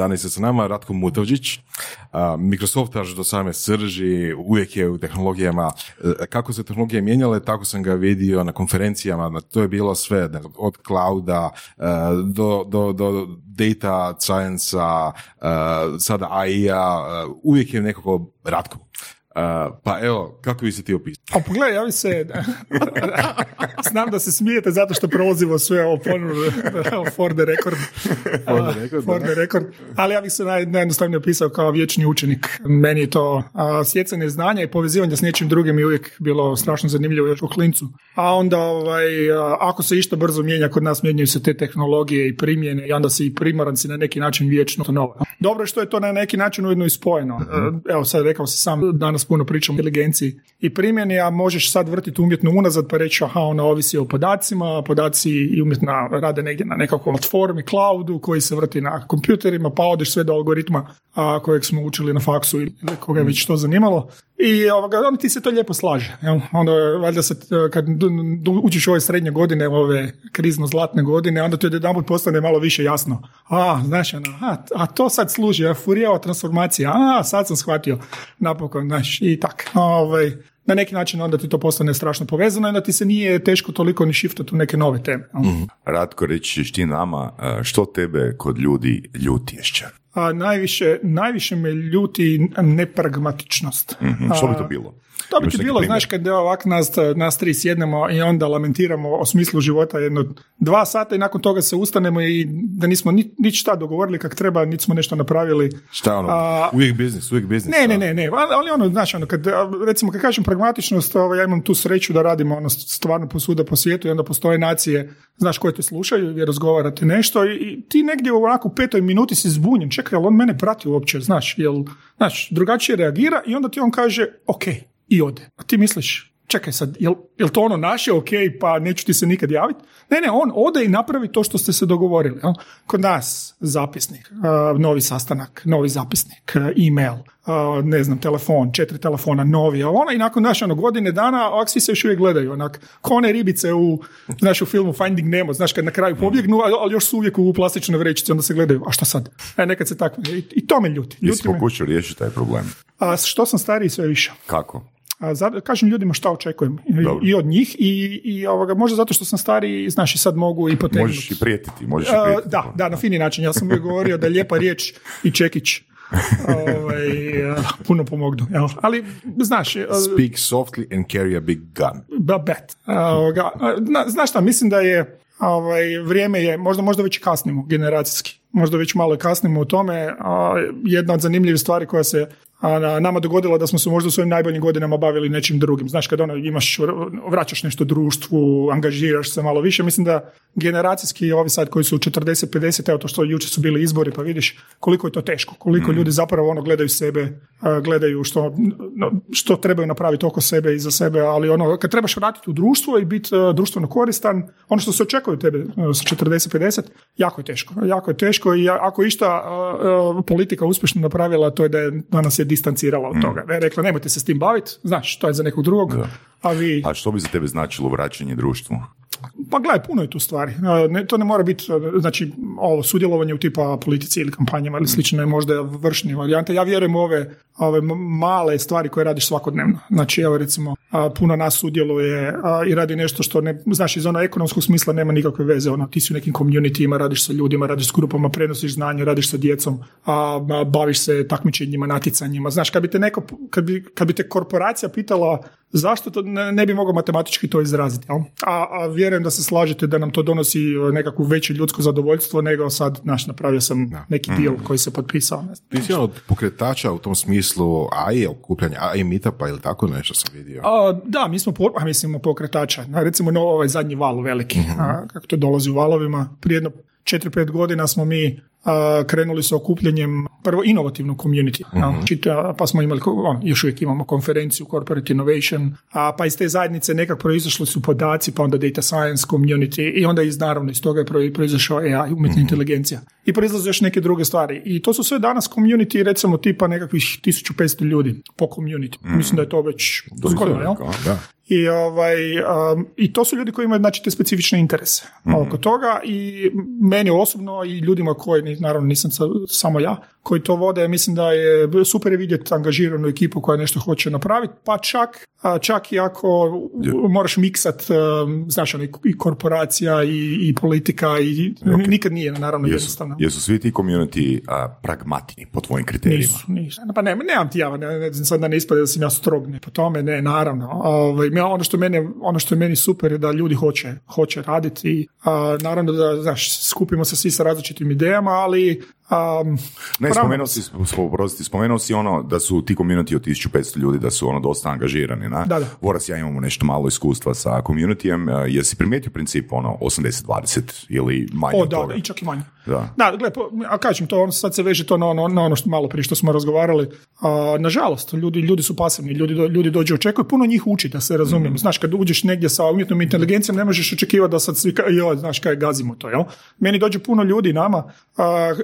Danas je sa nama Ratko Mutovđić. Microsoft do same srži, uvijek je u tehnologijama. E, kako se tehnologije mijenjale, tako sam ga vidio na konferencijama. To je bilo sve, od clouda e, do, do, do data science sada AI-a, uvijek je nekako Ratko pa evo, kako bi se ti opisao? A pogledaj, ja bi se... Znam da se smijete zato što prolazimo sve ovo for the record. for the record, for the record. Ali ja bih se naj, najjednostavnije opisao kao vječni učenik. Meni je to a, sjecanje znanja i povezivanje s nečim drugim je uvijek bilo strašno zanimljivo još u klincu. A onda, ovaj, ako se išta brzo mijenja, kod nas mijenjaju se te tehnologije i primjene i onda se i primoranci na neki način vječno novo. Dobro je što je to na neki način ujedno i spojeno. Mhm. Evo sad rekao se sam danas puno pričamo o inteligenciji i primjeni, a možeš sad vrtiti umjetno unazad pa reći aha, ona ovisi o podacima, podaci i umjetna rade negdje na nekakvom platformi, cloudu koji se vrti na kompjuterima, pa odeš sve do algoritma a, kojeg smo učili na faksu ili koga je već to zanimalo. I ovoga, onda ti se to lijepo slaže. Jel? Onda, valjda se, kad učiš ove srednje godine, ove krizno zlatne godine, onda ti jedan postane malo više jasno. A, znaš, ono, a, a to sad služi, a Furijeva transformacija, a, sad sam shvatio, napokon, znaš, i tak. Ovaj, na neki način onda ti to postane strašno povezano i onda ti se nije teško toliko ni shiftati u neke nove teme. Mm-hmm. Ratko, reći ti nama što tebe kod ljudi ljuti ješće? A, najviše, najviše me ljuti nepragmatičnost. Mm-hmm. Što bi to bilo? To bi ti bilo, znaš, kad ovak nas, nas tri sjednemo i onda lamentiramo o smislu života jedno dva sata i nakon toga se ustanemo i da nismo ni, ni šta dogovorili kak treba, niti smo nešto napravili. Šta ono, a, uvijek biznis, uvijek biznis. Ne, ne, ne, ne, ali ono, znaš, ono, kad, recimo, kad kažem pragmatičnost, ovaj, ja imam tu sreću da radimo ono, stvarno posuda po svijetu i onda postoje nacije, znaš, koje te slušaju i razgovarate nešto i, i ti negdje u onako petoj minuti si zbunjen, čekaj, ali on mene prati uopće, znaš, jel, znaš, drugačije reagira i onda ti on kaže, ok, i ode. A ti misliš, čekaj sad, jel, jel to ono naše, ok, pa neću ti se nikad javiti? Ne, ne, on ode i napravi to što ste se dogovorili. Jel? Kod nas zapisnik, novi sastanak, novi zapisnik, e-mail, ne znam, telefon, četiri telefona, novi, ona i nakon naše ono, godine dana, ovak svi se još uvijek gledaju, onak, ko one ribice u, znaš, u filmu Finding Nemo, znaš, kad na kraju pobjegnu, ali još su uvijek u plastičnoj vrećici, onda se gledaju, a šta sad? E, nekad se tako, i, i to me ljuti. ljuti Ti si pokušao riješiti taj problem? A, što sam stariji sve više. Kako? A kažem ljudima šta očekujem i, od njih i, i ovoga, možda zato što sam stari, znaš i sad mogu i potegnuti. Možeš i prijetiti, možeš i prijetiti. da, da, na fini način. Ja sam uvijek govorio da je lijepa riječ i čekić ovaj, puno pomognu. Jel? Ali, znaš... Speak softly and carry a big gun. Da, bet. Znaš šta, mislim da je ovaj, vrijeme je, možda, možda već kasnimo generacijski. Možda već malo kasnimo u tome. A jedna od zanimljivih stvari koja se a nama dogodilo da smo se možda u svojim najboljim godinama bavili nečim drugim. Znaš, kad ono imaš, vraćaš nešto društvu, angažiraš se malo više, mislim da generacijski ovi sad koji su 40-50, evo to što jučer su bili izbori, pa vidiš koliko je to teško, koliko mm. ljudi zapravo ono gledaju sebe, gledaju što, što trebaju napraviti oko sebe i za sebe, ali ono, kad trebaš vratiti u društvo i biti društveno koristan, ono što se očekuje od tebe sa 40-50, jako je teško. Jako je teško i ako išta politika uspješno napravila, to je da je danas je distancirala od mm. toga. Ne, rekla, nemojte se s tim baviti, znaš, to je za nekog drugog. A, vi... a što bi za tebe značilo vraćanje društvu? Pa gledaj, puno je tu stvari. Ne, to ne mora biti, znači, ovo sudjelovanje u tipa politici ili kampanjama ili slično je možda vršni varijante. Ja vjerujem u ove, ove male stvari koje radiš svakodnevno. Znači, evo recimo, puno nas sudjeluje i radi nešto što ne, znaš, iz ono ekonomskog smisla nema nikakve veze. Ono, ti si u nekim communityima, radiš sa ljudima, radiš s grupama, prenosiš znanje, radiš sa djecom, a, baviš se takmičenjima, natjecanjima. Znaš, kad bi te neko, kad bi, kad bi te korporacija pitala zašto to ne, bi mogao matematički to izraziti. A, a vjerujem da se slažete da nam to donosi nekakvu veće ljudsko zadovoljstvo nego sad, naš, napravio sam neki dio mm. koji se potpisao. Ti si od pokretača u tom smislu AI, okupljanja AI meetupa ili tako nešto sam vidio. A, da, mi smo, a mislimo pokretača. Recimo no, ovaj zadnji val veliki, mm kako to dolazi u valovima. Prije jedno 4-5 godina smo mi krenuli sa okupljanjem prvo inovativnog community. uh pa smo imali, on, još uvijek imamo konferenciju Corporate Innovation, a, pa iz te zajednice nekak proizašli su podaci, pa onda data science community i onda iz, naravno iz toga je proizašao AI, umjetna uh inteligencija. I proizlaze još neke druge stvari. I to su sve danas community, recimo tipa nekakvih 1500 ljudi po community. Mislim da je to već zgodno, jel? Da. I, ovaj, I to su ljudi koji imaju znači, te specifične interese mm oko toga i meni osobno i ljudima koji, naravno nisam samo ja, koji to vode, mislim da je super je vidjeti angažiranu ekipu koja nešto hoće napraviti, pa čak, čak i ako moraš miksat, znaš, ono, i korporacija i, i politika i nikad nije naravno jesu, jednostavno. Jesu svi ti community pragmatni po tvojim kriterijima? Nisu, nisu. Pa ne, nemam ti ja, ne, ne, sad da ne ispade da sam ja strog, ne, po tome, ne, naravno. Ovaj, ono, što meni, ono što je meni super je da ljudi hoće, hoće raditi i naravno da, znaš, skupimo se svi sa različitim idejama, ali Um, ne, spomenuo si, spomenuo si ono da su ti community od 1500 ljudi da su ono dosta angažirani, na? Da, da. Voras ja imamo nešto malo iskustva sa communityjem, jesi primijetio princip ono 80-20 ili manje o, da, toga? Da, i čak i manje. Da, da gle, a kažem to, ono, sad se veže to na ono, na ono što malo prije što smo razgovarali. A, nažalost, ljudi, ljudi su pasivni, ljudi, do, ljudi dođu očekuju, puno njih uči da se razumijemo. Mm. Znaš, kad uđeš negdje sa umjetnom inteligencijom, ne možeš očekivati da sad svi, joj, znaš, kaj gazimo to, jel? Meni dođe puno ljudi nama a,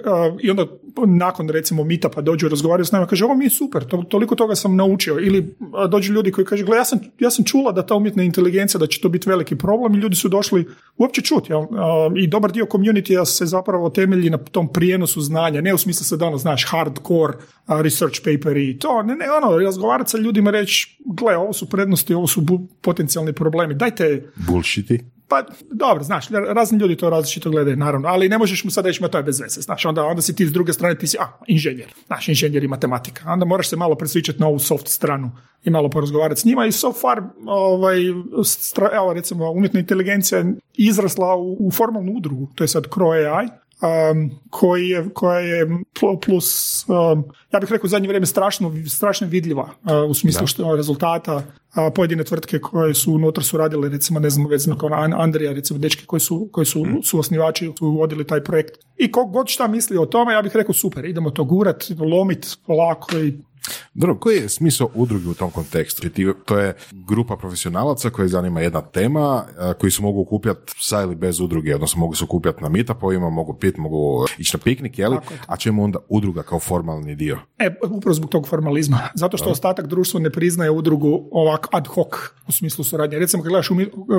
i onda nakon recimo mita pa dođu razgovaraju s nama, kaže ovo mi je super, to, toliko toga sam naučio. Ili dođu ljudi koji kaže, gle, ja sam, ja sam čula da ta umjetna inteligencija, da će to biti veliki problem i ljudi su došli uopće čuti. Jel? I dobar dio community se zapravo temelji na tom prijenosu znanja, ne u smislu se da ono, znaš, hardcore research paper i to, ne, ne, ono, razgovarati sa ljudima reći, gle, ovo su prednosti, ovo su potencijalni problemi, dajte... Bullshiti. Pa dobro, znaš, razni ljudi to različito gledaju, naravno, ali ne možeš mu sad reći, ma to je bez veze, znaš, onda, onda si ti s druge strane, ti si, a, inženjer, znaš, inženjer i matematika, onda moraš se malo presvičati na ovu soft stranu i malo porazgovarati s njima i so far, ovaj, evo recimo, umjetna inteligencija je izrasla u, u formalnu udrugu, to je sad Crow AI, um, koji je, koja je plus, um, ja bih rekao u zadnje vrijeme strašno, strašno vidljiva uh, u smislu što rezultata a pojedine tvrtke koje su unutra su radile, recimo, ne znam, recimo kao Andrija, recimo, dečki koji su, koji su, mm. su osnivači, su vodili taj projekt. I kog god šta misli o tome, ja bih rekao super, idemo to gurat, lomit polako i dobro, koji je smisao udruge u tom kontekstu? To je grupa profesionalaca koji zanima jedna tema, koji se mogu okupljati sa ili bez udruge, odnosno mogu se okupljati na meetupovima, mogu pit, mogu ići na piknik, jeli? A čemu onda udruga kao formalni dio? E, upravo zbog tog formalizma. Zato što ostatak društva ne priznaje udrugu ovak ad hoc u smislu suradnje. Recimo, kad gledaš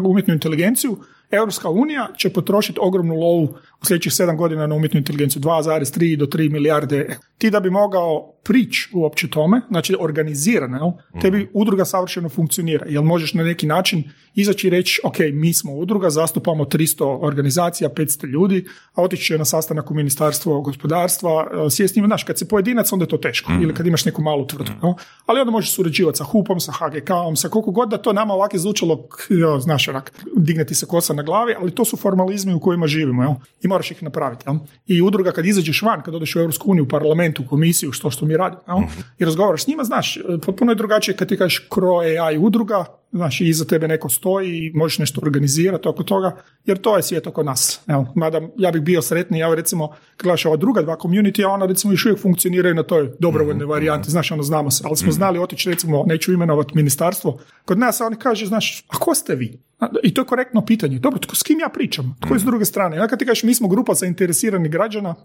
umjetnu inteligenciju, Europska unija će potrošiti ogromnu lovu u sljedećih sedam godina na umjetnu inteligenciju, 2,3 do 3 milijarde. Ti da bi mogao prići uopće tome, znači organizirano, jel, tebi udruga savršeno funkcionira. Jel možeš na neki način izaći i reći, ok, mi smo udruga, zastupamo 300 organizacija, 500 ljudi, a otići će na sastanak u ministarstvo gospodarstva, e, sjest njima, znaš, kad se pojedinac, onda je to teško, ili kad imaš neku malu tvrtku. Ali onda možeš surađivati sa HUP-om, sa HGK-om, sa koliko god da to nama ovako zvučalo, jo, znaš, onak, digneti se kosa na glavi, ali to su formalizmi u kojima živimo, jel? I moraš ih napraviti, jel? I udruga kad izađeš van, kad odeš u EU, u parlamentu, u komisiju, što što mi radimo, jel? I razgovaraš s njima, znaš, potpuno je drugačije kad ti kažeš Cro AI udruga, znači iza tebe neko stoji i možeš nešto organizirati oko toga, jer to je svijet oko nas. Evo, mada ja bih bio sretniji, ja recimo, kad gledaš ova druga dva community, a ona recimo još uvijek funkcioniraju na toj dobrovoljnoj mm varijanti, znaš, ono znamo se, ali smo mhm. znali otići recimo, neću imenovati ministarstvo, kod nas oni kaže, znaš, a ko ste vi? I to je korektno pitanje. Dobro, tko, s kim ja pričam? Tko je s mhm. druge strane? Ja kad ti kažeš, mi smo grupa zainteresiranih građana,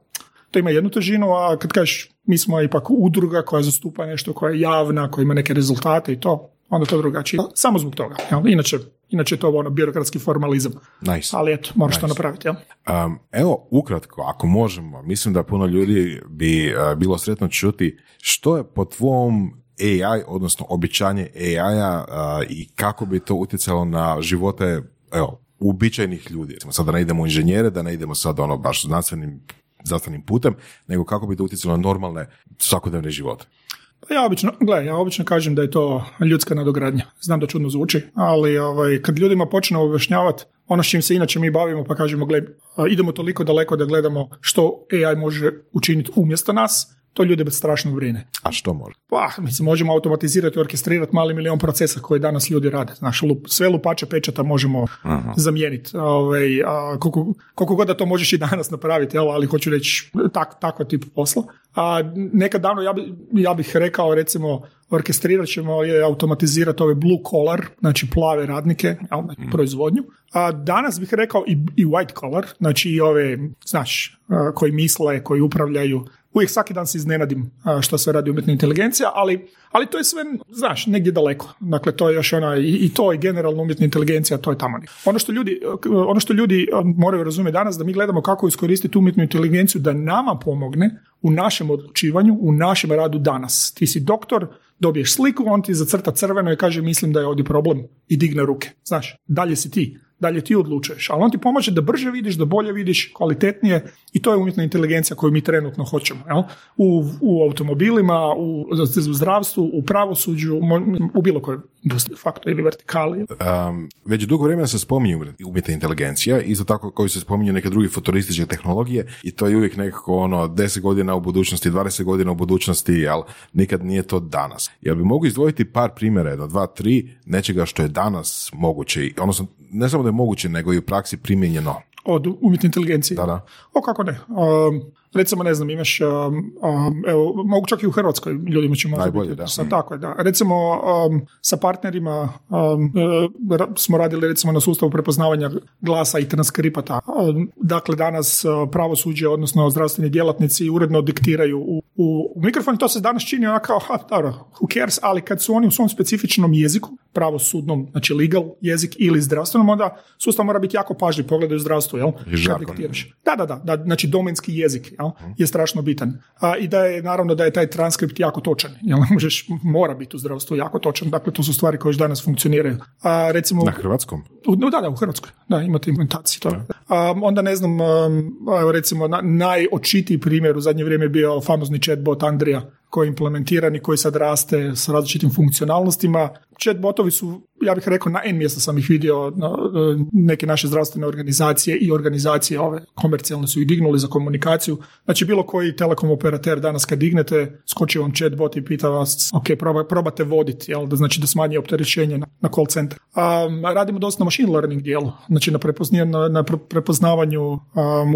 to ima jednu težinu, a kad kažeš mi smo ipak udruga koja zastupa nešto koja je javna, koja ima neke rezultate i to, onda to drugačije. Samo zbog toga. Inače, inače je to ono birokratski formalizam. Nice. Ali eto, moraš to napraviti. Jel? Um, evo, ukratko, ako možemo, mislim da puno ljudi bi uh, bilo sretno čuti što je po tvom AI, odnosno običanje AI-a uh, i kako bi to utjecalo na živote evo, uobičajenih ljudi. Sad da ne idemo u inženjere, da ne idemo sad ono baš znanstvenim zdravstvenim putem, nego kako bi to utjecalo na normalne svakodnevne živote. Pa ja obično, gle, ja obično kažem da je to ljudska nadogradnja. Znam da čudno zvuči, ali ovaj, kad ljudima počnemo objašnjavati ono s čim se inače mi bavimo, pa kažemo, gle, idemo toliko daleko da gledamo što AI može učiniti umjesto nas, to ljude strašno brine. A što može? Pa, mislim, možemo automatizirati i orkestrirati mali milion procesa koje danas ljudi rade. Znaš, lup, sve lupače pečata možemo Aha. zamijeniti. Ove, ovaj, a, koliko, koliko, god da to možeš i danas napraviti, jel, ali hoću reći tak, takav tip posla. A nekad davno ja, bi, ja bih rekao recimo orkestrirat ćemo je automatizirati ove blue collar, znači plave radnike, znači proizvodnju. A danas bih rekao i, i white collar, znači i ove, znaš, koji misle, koji upravljaju uvijek svaki dan se iznenadim što se radi umjetna inteligencija, ali, ali to je sve, znaš, negdje daleko. Dakle, to je još ona, i, i to je generalno umjetna inteligencija, to je tamo. Ono što ljudi, ono što ljudi moraju razumjeti danas, da mi gledamo kako iskoristiti umjetnu inteligenciju da nama pomogne u našem odlučivanju, u našem radu danas. Ti si doktor, dobiješ sliku, on ti zacrta crveno i kaže mislim da je ovdje problem i digne ruke. Znaš, dalje si ti dalje ti odlučuješ. Ali on ti pomaže da brže vidiš, da bolje vidiš, kvalitetnije i to je umjetna inteligencija koju mi trenutno hoćemo. Jel? U, u automobilima, u, u zdravstvu, u pravosuđu, u bilo kojoj industriji, faktu ili vertikali. Um, već dugo vremena se spominje umjetna inteligencija, isto tako koji se spominju neke druge futurističke tehnologije i to je uvijek nekako ono 10 godina u budućnosti, 20 godina u budućnosti, ali nikad nije to danas. Jel bi mogu izdvojiti par primjera, jedno, dva, tri, nečega što je danas moguće, odnosno ne samo da moguće, nego i u praksi primijenjeno. Od umjetne inteligencije? Da, da. O, kako ne. Um, recimo, ne znam, imaš, um, um, evo, mogu čak i u Hrvatskoj ljudima će možda Najbolje, da. Sa, tako je, da. Recimo, um, sa partnerima um, uh, smo radili recimo na sustavu prepoznavanja glasa i transkripata. Um, dakle, danas uh, pravosuđe, odnosno zdravstveni djelatnici uredno diktiraju u, u, mikrofon. To se danas čini onako kao, ha, dobro, who cares, ali kad su oni u svom specifičnom jeziku, pravosudnom, znači legal jezik ili zdravstvenom, onda sustav mora biti jako pažljiv, pogledaju zdravstvo, jel? Da, da, da, da, znači domenski jezik, jel? Je strašno bitan. A, I da je, naravno, da je taj transkript jako točan, jel? Možeš, mora biti u zdravstvu jako točan, dakle, to su stvari koje još danas funkcioniraju. A, recimo... Na hrvatskom? U, da, da, u Hrvatskoj, da, imate implementaciju toga. A, onda ne znam, evo recimo, na, najočitiji primjer u zadnje vrijeme je bio famozni chatbot Andrija, koji je implementiran i koji sad raste s različitim funkcionalnostima. Chatbotovi su, ja bih rekao, na N mjesta sam ih vidio, neke naše zdravstvene organizacije i organizacije ove komercijalne su ih dignuli za komunikaciju. Znači bilo koji telekom operater danas kad dignete, skoči on chatbot i pita vas, ok, probate voditi, jel, da znači da smanji opterećenje na, na call center. Um, radimo dosta na machine learning dijelu, znači na, na, na prepoznavanju um,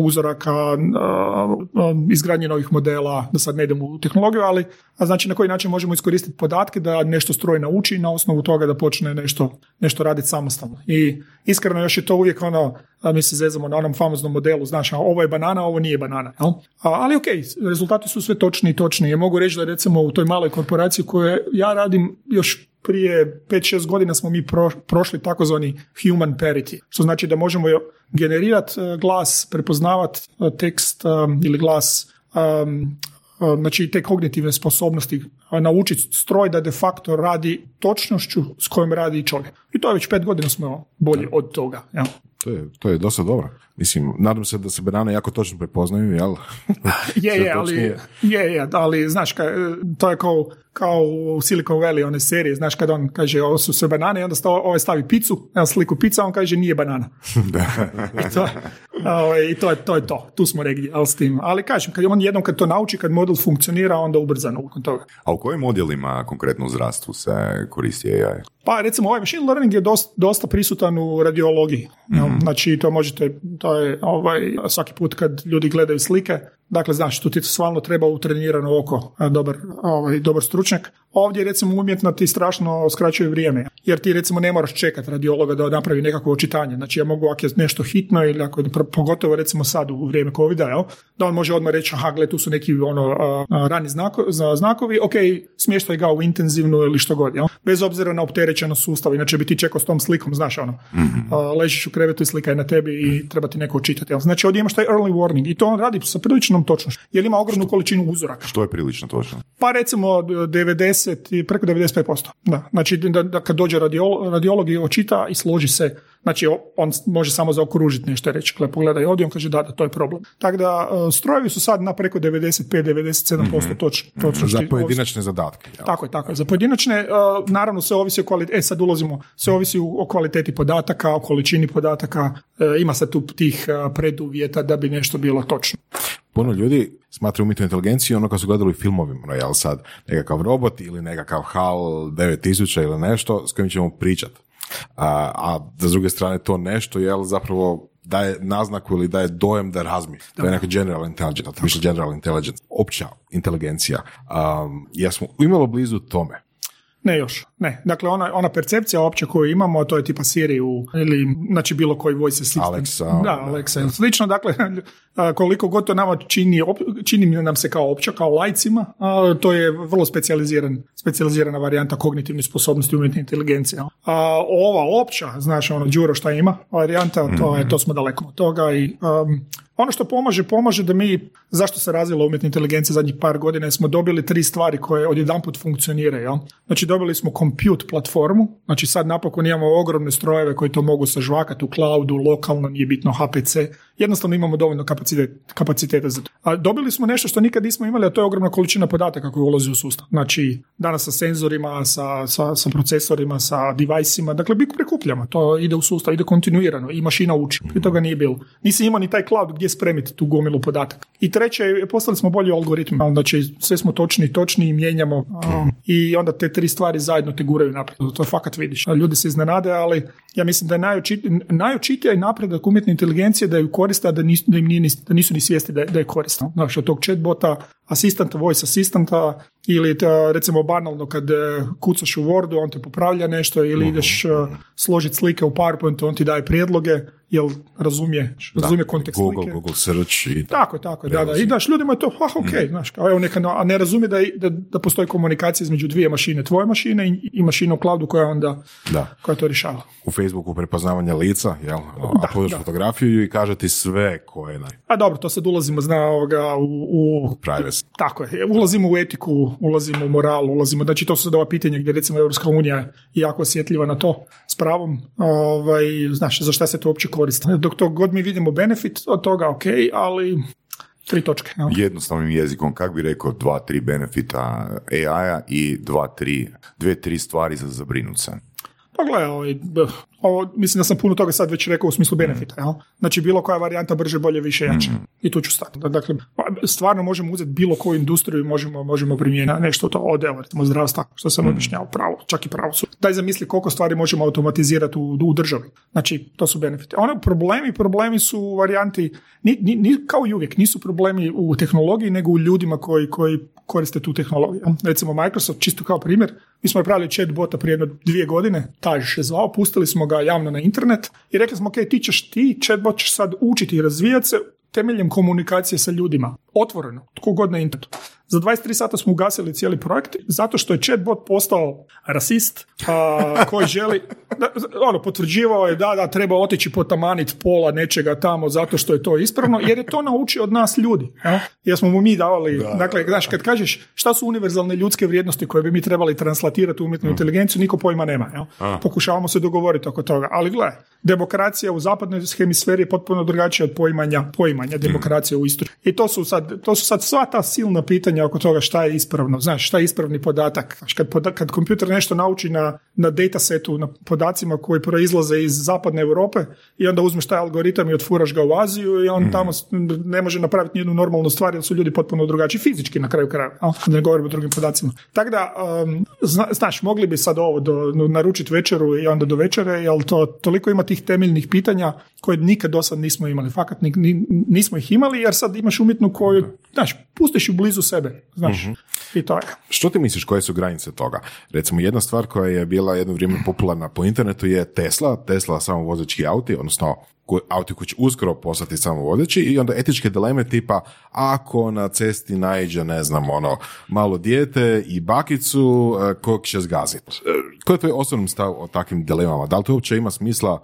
uzoraka, um, izgradnje novih modela, da sad ne idem u tehnologiju, ali a znači na koji način možemo iskoristiti podatke da nešto stroj nauči na osnovu toga da počne nešto, nešto raditi samostalno. I iskreno još je to uvijek ono, mi se zezamo na onom famoznom modelu, znaš, ovo je banana, ovo nije banana. Jel? A, ali ok, rezultati su sve točni i točni. Ja mogu reći da recimo u toj maloj korporaciji koju ja radim još prije 5-6 godina smo mi prošli takozvani human parity, što znači da možemo generirati e, glas, prepoznavati e, tekst e, ili glas znači te kognitivne sposobnosti naučiti stroj da de facto radi točnošću s kojom radi čovjek. I to je već pet godina smo bolji od toga. Ja. To je, to je dosta dobro. Mislim, nadam se da se banane jako točno prepoznaju, jel? je, je, ali, je, je, ali znaš, to je kao, kao u Silicon Valley one serije, znaš kad on kaže ovo su sve banane i onda sto, ovaj stavi picu, na sliku pizza, on kaže nije banana. da. I, to, ovaj, I to, je, to je to, tu smo regdje, ali s tim. Ali kažem, kad on jednom kad to nauči, kad model funkcionira, onda ubrzano nakon toga. A u kojim modelima konkretno u zdravstvu se koristi AI? Pa recimo ovaj machine learning je dosta, dosta prisutan u radiologiji. mm Znači to možete, to je ovaj, svaki put kad ljudi gledaju slike, Dakle, znaš, tu ti stvarno treba utrenirano oko, dobar, ovaj, dobar stručnjak. Ovdje, recimo, umjetno ti strašno skraćuje vrijeme, jer ti, recimo, ne moraš čekati radiologa da napravi nekakvo očitanje. Znači, ja mogu, ako je nešto hitno ili ako, pogotovo, recimo, sad u vrijeme covid jel, da on može odmah reći, aha, gle, tu su neki ono, rani znako, znakovi, ok, smještaj ga u intenzivnu ili što god, jel? bez obzira na opterećenost sustava, inače bi ti čekao s tom slikom, znaš, ono, mm ležiš u krevetu i slika je na tebi i treba ti neko učitati. Jel? Znači, ovdje imaš taj early warning i to on radi sa prilično točno jer ima ogromnu količinu uzoraka. Što je prilično točno? Pa recimo 90 i preko 95%. Da. Znači da, da kad dođe radiolog, radiolog i očita i složi se Znači, on može samo zaokružiti nešto i reći, gle, pogledaj ovdje, on kaže da, da, to je problem. Tako da, e, strojevi su sad na preko 95-97% mm-hmm. točno. Za pojedinačne zadatke. Tako je, tako je. Za pojedinačne, e, naravno, sve ovisi o kvaliteti, e sad ulazimo, sve ovisi o kvaliteti podataka, o količini podataka, e, ima se tu tih preduvjeta da bi nešto bilo točno puno ljudi smatra umjetnu inteligenciju ono kad su gledali u filmovima, ono, jel sad nekakav robot ili nekakav HAL 9000 ili nešto s kojim ćemo pričati. A, a s druge strane to nešto, jel, zapravo daje naznaku ili daje dojem da razmi. To je neka general intelligence, general intelligence, opća inteligencija. Um, ja smo imalo blizu tome. Ne još, ne. Dakle, ona, ona percepcija opće koju imamo, to je tipa Siri ili znači bilo koji voice assistant. Alexa. Da, Alexa. Slično, dakle, koliko god to nama čini, čini nam se kao opća, kao lajcima, to je vrlo specijaliziran, specijalizirana varijanta kognitivnih sposobnosti umjetne inteligencije. A ova opća, znači ono, Đuro šta ima, varijanta, to, je, to smo daleko od toga i um, ono što pomaže, pomaže da mi, zašto se razvila umjetna inteligencija zadnjih par godina, smo dobili tri stvari koje odjedanput funkcioniraju. Znači dobili smo compute platformu, znači sad napokon imamo ogromne strojeve koji to mogu sažvakati u cloudu, lokalno, nije bitno HPC, jednostavno imamo dovoljno kapacitet, kapaciteta za to. A dobili smo nešto što nikad nismo imali, a to je ogromna količina podataka koji ulazi u sustav. Znači danas sa senzorima, sa, sa, sa procesorima, sa deviceima, dakle mi prikupljamo, to ide u sustav, ide kontinuirano i mašina uči. I toga nije bilo. Nisi imao ni taj cloud gdje spremiti tu gomilu podataka. I treće, postali smo bolji algoritmi, znači sve smo točni, točni i mijenjamo i onda te tri stvari zajedno te guraju naprijed. To fakat vidiš. Ljudi se iznenade, ali ja mislim da je najočitija i napredak umjetne inteligencije da ju koriste, a da, nisu, da, im nije, da nisu ni svijesti da, da je korisno. Znači, od tog chatbota, asistenta, voice asistenta ili ta, recimo banalno kad e, kucaš u Wordu, on te popravlja nešto ili mhm. ideš uh, složiti slike u PowerPointu, on ti daje prijedloge, jel razumije, razumije kontekst Google, slike. Google search i tako, tako, da, da. I daš ljudima je to, ah, ok, mm. znaš, kao, evo neka, a ne razumije da, da, da postoji komunikacija između dvije mašine, tvoje mašine i, i mašine u cloudu koja onda, da. koja to rješava. U Facebooku prepoznavanje lica, jel, da, da. fotografiju i kaže ti sve koje naj... A dobro, to sad ulazimo, zna, ovoga, u, u... Privacy. Tako je, ulazimo u etiku, ulazimo u moral, ulazimo, znači to su sad ova pitanja gdje recimo Europska unija je jako osjetljiva na to s pravom, ovaj, znaš, za šta se to uopće koristi. Dok to god mi vidimo benefit od toga, ok, ali tri točke. No. Jednostavnim jezikom, kak bi rekao, dva, tri benefita AI-a i dva, tri, dve, tri stvari za zabrinut se. Pa gledaj, ovaj, ovo, mislim da sam puno toga sad već rekao u smislu benefita. Jel? Znači bilo koja varijanta brže, bolje, više, jače. Mm. I tu ću stati. Dakle, pa, stvarno možemo uzeti bilo koju industriju i možemo, možemo primijeniti nešto to od, evo, recimo zdravstva, što sam mm. objašnjavao, pravo, čak i pravo su. Daj zamisli koliko stvari možemo automatizirati u, u državi. Znači, to su benefite. Ono, problemi, problemi su varijanti, ni, ni, kao i uvijek, nisu problemi u tehnologiji, nego u ljudima koji, koji koriste tu tehnologiju. Recimo Microsoft, čisto kao primjer, mi smo napravili chatbota prije jedno dvije godine, taj je zvao, pustili smo ga javno na internet i rekli smo, ok, ti ćeš ti, chatbot ćeš sad učiti i razvijati se temeljem komunikacije sa ljudima. Otvoreno, tko god na internetu. Za 23 sata smo ugasili cijeli projekt zato što je chatbot postao rasist a, koji želi, da, ono, potvrđivao je da, da, treba otići potamanit pola nečega tamo zato što je to ispravno, jer je to naučio od nas ljudi. Ja? Jer smo mu mi davali, dakle, znaš, kad kažeš šta su univerzalne ljudske vrijednosti koje bi mi trebali translatirati u umjetnu mm. inteligenciju, niko pojma nema. Ja? Pokušavamo se dogovoriti oko toga. Ali gle, demokracija u zapadnoj hemisferi je potpuno drugačija od poimanja, poimanja demokracije u istru. I to su sad, to su sad sva ta silna pitanja oko toga šta je ispravno, znaš, šta je ispravni podatak. Kad, kad kompjuter nešto nauči na, na datasetu, na podacima koji proizlaze iz zapadne Europe i onda uzmeš taj algoritam i otfuraš ga u Aziju i on mm. tamo ne može napraviti nijednu normalnu stvar jer su ljudi potpuno drugačiji fizički na kraju kraja, ne govorimo o drugim podacima. Tako da, um, znaš, mogli bi sad ovo do, naručiti večeru i onda do večere, jer to toliko ima tih temeljnih pitanja koje nikad do sad nismo imali. Fakat nismo ih imali jer sad imaš umjetnu koju, znaš, pustiš ju blizu sebe, znaš, mhm. i to je. Što ti misliš, koje su granice toga? Recimo, jedna stvar koja je bila jedno vrijeme popularna po internetu je Tesla, Tesla samovozeći auti, odnosno auti koji će uskoro postati samovodeći i onda etičke dileme tipa ako na cesti naiđe, ne znam, ono, malo dijete i bakicu, e, kog će zgaziti? E, koji je tvoj osobni stav o takvim dilemama? Da li to uopće ima smisla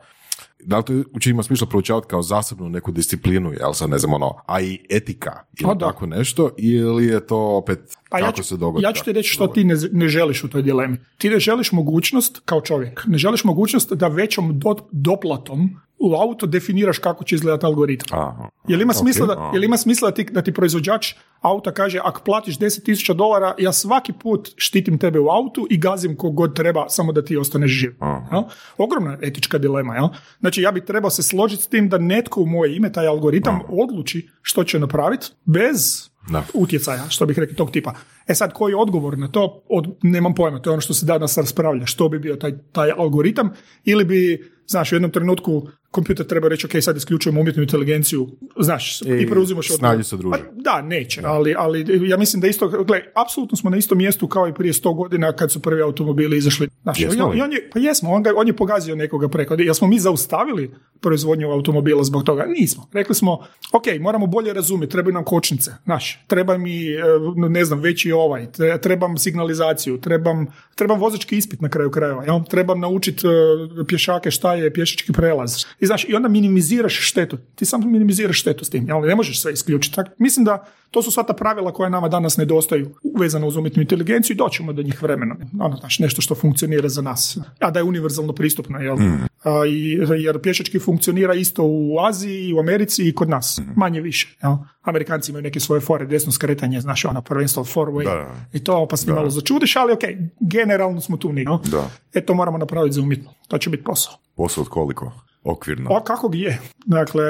da li to uopće ima smisla proučavati kao zasebnu neku disciplinu, jel sad ne znam ono, a i etika ili tako nešto, ili je to opet pa kako ja ću, se dogodi? Ja ću ti reći što ti ne, ne, želiš u toj dilemi. Ti ne želiš mogućnost, kao čovjek, ne želiš mogućnost da većom doplatom u auto definiraš kako će izgledati algoritam. Aha. Jel ima smisla, da, jel ima smisla da, ti, da ti proizvođač auta kaže ako platiš 10.000 dolara, ja svaki put štitim tebe u autu i gazim kog god treba, samo da ti ostaneš živ. Ja? Ogromna etička dilema. Ja? Znači ja bih trebao se složiti s tim da netko u moje ime, taj algoritam, odluči što će napraviti bez utjecaja, što bih rekao tog tipa. E sad, koji je odgovor na to? Od, nemam pojma, to je ono što se danas raspravlja. Što bi bio taj, taj algoritam? Ili bi, znaš, u jednom trenutku kompjuter treba reći, ok, sad isključujemo umjetnu inteligenciju, znaš, i, i preuzimaš od... Snađi se druže. Pa, da, neće, ali, ali ja mislim da isto, gle, apsolutno smo na istom mjestu kao i prije sto godina kad su prvi automobili izašli. Znaš, i on, je, pa jesmo, on, ga, on je pogazio nekoga preko. Jel smo mi zaustavili proizvodnju automobila zbog toga? Nismo. Rekli smo, ok, moramo bolje razumjeti, trebaju nam kočnice, znaš, treba mi, e, ne znam, veći ovaj, trebam signalizaciju, trebam, trebam vozački ispit na kraju krajeva, ja? trebam naučiti e, pješake šta je pješački prelaz i, znaš, I onda minimiziraš štetu. Ti samo minimiziraš štetu s tim. Jel? Ne možeš sve isključiti. Tak, mislim da to su sva ta pravila koja nama danas nedostaju vezano uz umjetnu inteligenciju i doćemo do njih vremenom. Ono, znaš, nešto što funkcionira za nas. A da je univerzalno pristupno. Jel? Mm. A, i, jer pješački funkcionira isto u Aziji, u Americi i kod nas. Mm. Manje više. Jel? Amerikanci imaju neke svoje fore, desno skretanje, znaš, ono prvenstvo four way. I to pa malo začudiš, ali ok, generalno smo tu ni. Da. E to moramo napraviti za umjetno. To će biti posao. Posao od koliko? Okvirno? Pa kako je? Dakle,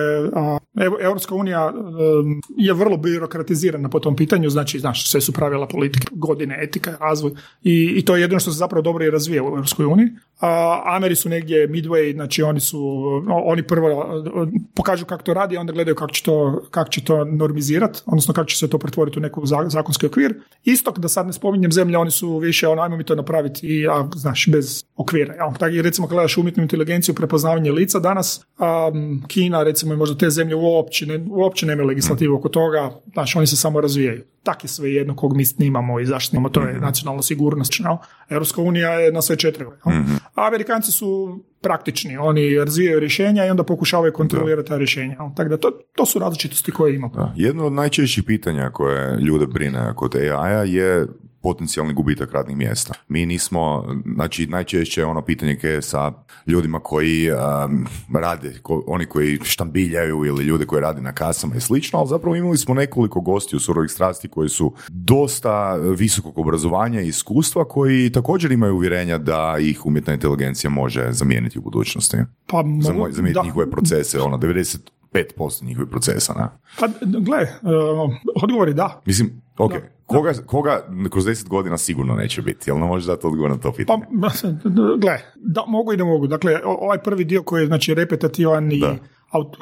Europska unija je vrlo birokratizirana po tom pitanju, znači, znaš, sve su pravila politike, godine, etika, razvoj i, i to je jedino što se zapravo dobro i razvija u Europskoj uniji. Ameri su negdje midway, znači oni su, oni prvo pokažu kako to radi, a onda gledaju kako će to, kako će to normizirati, odnosno kako će se to pretvoriti u neku zakonski okvir. Istok, da sad ne spominjem zemlje, oni su više, ono, ajmo mi to napraviti i, a, znaš, bez okvira. Ja. Tako, recimo, gledaš umjetnu inteligenciju, prepoznavanje lica, danas um, Kina, recimo, i možda te zemlje uopće, ne, uopće nemaju legislativu oko toga, znači oni se samo razvijaju. Tak je sve jedno kog mi snimamo i zašto snimamo, to je mhm. nacionalna sigurnost. No? Europska unija je na sve četiri. mm A Amerikanci su praktični, oni razvijaju rješenja i onda pokušavaju kontrolirati ta rješenja. Tako da to, to su različitosti koje imamo. Jedno od najčešćih pitanja koje ljude brine kod AI-a je potencijalni gubitak radnih mjesta. Mi nismo, znači najčešće ono pitanje je sa ljudima koji um, rade, oni koji štambiljaju ili ljudi koji rade na kasama i slično, ali zapravo imali smo nekoliko gosti u surovih strasti koji su dosta visokog obrazovanja i iskustva koji također imaju uvjerenja da ih umjetna inteligencija može zamijeniti u budućnosti. Pa, zamijeniti njihove procese, ono, 90 5% njihovih procesa. Na. Pa, gle, uh, odgovor je da. Mislim, ok, Koga, koga kroz 10 godina sigurno neće biti? Jel ne možeš dati odgovor na to pitanje? Pa, gle, da, mogu i ne mogu. Dakle, ovaj prvi dio koji je znači, repetativan i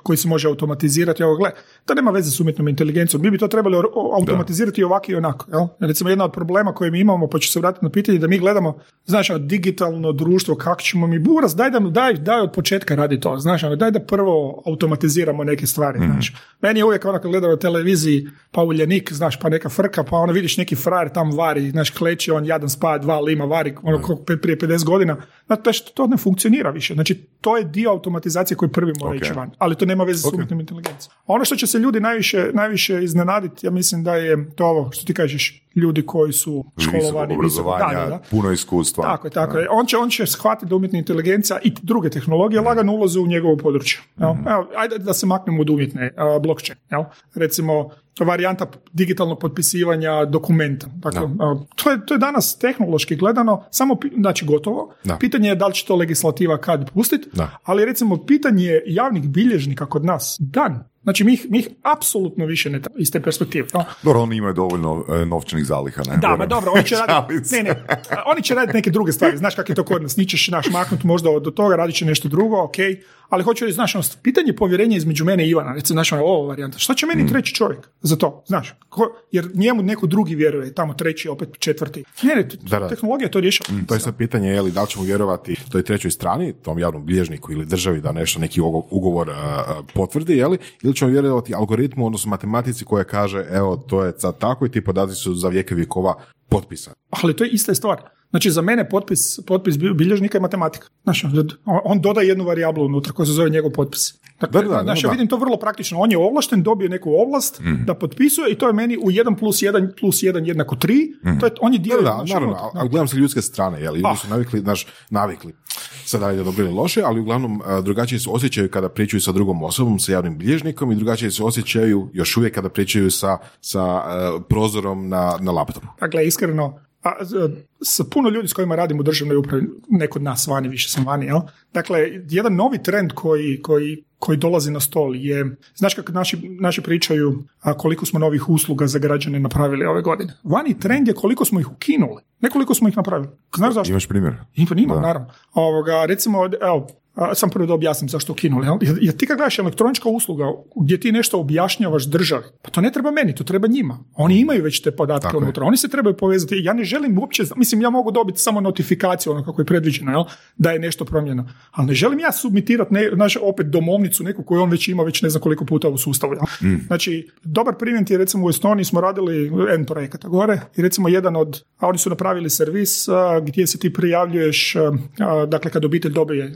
koji se može automatizirati. Evo, gle, to nema veze s umjetnom inteligencijom. Mi bi to trebali automatizirati i ovako i onako. Jel? Recimo, jedna od problema koje mi imamo, pa ću se vratiti na pitanje, da mi gledamo, znači, digitalno društvo, kako ćemo mi buras, daj da daj, daj od početka radi to. Znaš, ono, daj da prvo automatiziramo neke stvari. mm Znači. Meni je uvijek ono kad gledam na televiziji, pa uljenik, znaš, pa neka frka, pa ono vidiš neki frajer tam vari, znaš, kleće, on jadan spa, dva lima vari, ono, prije 50 godina. Znači, to ne funkcionira više. Znači, to je dio automatizacije koji prvi mora okay. ići van ali to nema veze s umjetnom inteligencijom. Ono što će se ljudi najviše, najviše iznenaditi, ja mislim da je to ovo što ti kažeš, ljudi koji su školovani, obrazovanja, da, puno iskustva. Tako je, tako je. On će, on će shvatiti da umjetna inteligencija i druge tehnologije mm. lagano ulaze u njegovo područje. Mm. Evo, ajde da se maknemo od umjetne uh, blockchain. Jel? Recimo, varijanta digitalnog potpisivanja dokumenta. Dakle, to, je, to je danas tehnološki gledano samo znači gotovo. Pitanje je da li će to legislativa kad pustiti, ali recimo pitanje javnih bilježnika kod nas dan Znači, mi ih, mi ih apsolutno više ne iz te perspektive. No. Dobro, oni imaju dovoljno e, novčanih zaliha. Ne? Da, ma dobro, oni će raditi, ne, ne, oni će raditi neke druge stvari. Znaš kako je to kod nas, nićeš naš maknuti možda od toga, radit će nešto drugo, ok, ali hoću reći, znaš, ono, pitanje povjerenja između mene i Ivana, recimo, znaš, ono, ovo varijanta, šta će meni mm. treći čovjek za to, znaš, ko, jer njemu neko drugi vjeruje, tamo treći, opet četvrti. Ne, ne, tehnologija to rješava. Mm, to je sad pitanje, je li da li ćemo vjerovati toj trećoj strani, tom javnom bilježniku ili državi da nešto, neki ugovor potvrdi, je li, ili ćemo vjerovati algoritmu, odnosno matematici koja kaže, evo, to je sad tako i ti podaci su za vijeke vjekova potpisani. Ali to je ista stvar. Znači za mene potpis, potpis bilježnika je matematika. Znači, on doda jednu varijablu unutra koja se zove njegov potpis. Dakle, da, znači, ja vidim to vrlo praktično. On je ovlašten, dobio neku ovlast mm. da potpisuje i to je meni u 1 plus 1 plus 1 jednako 3. Mm. To je, on je dio... Da, da, naravno, ali gledam se ljudske strane, jel? Ljudi ah. su navikli, znaš, navikli. Sada je dobro ili loše, ali uglavnom drugačije se osjećaju kada pričaju sa drugom osobom, sa javnim bilježnikom i drugačije se osjećaju još uvijek kada pričaju sa, sa prozorom na, na laptopu. Dakle, iskreno, a, s puno ljudi s kojima radim u državnoj upravi, neko od nas vani, više sam vani, jel? Dakle, jedan novi trend koji, koji, koji dolazi na stol je, znaš kako naši, naši pričaju a, koliko smo novih usluga za građane napravili ove godine. Vani trend je koliko smo ih ukinuli, ne koliko smo ih napravili. Znaš zašto? Imaš primjer? Ima, ima naravno. Ovoga, recimo, evo, sam prvo da objasnim zašto ukinuli. Jer, jer ti kad gledaš elektronička usluga gdje ti nešto objašnjavaš državi, pa to ne treba meni, to treba njima. Oni imaju već te podatke unutra, oni se trebaju povezati. Ja ne želim uopće, mislim ja mogu dobiti samo notifikaciju ono kako je predviđeno, jel? da je nešto promijenjeno. Ali ne želim ja submitirati ne, naš, opet domovnicu neku koju on već ima već ne znam koliko puta u sustavu. Jel? Mm. Znači, dobar primjer je recimo u Estoniji smo radili N projekata gore i recimo jedan od, a oni su napravili servis gdje se ti prijavljuješ, dakle kad obitelj dobije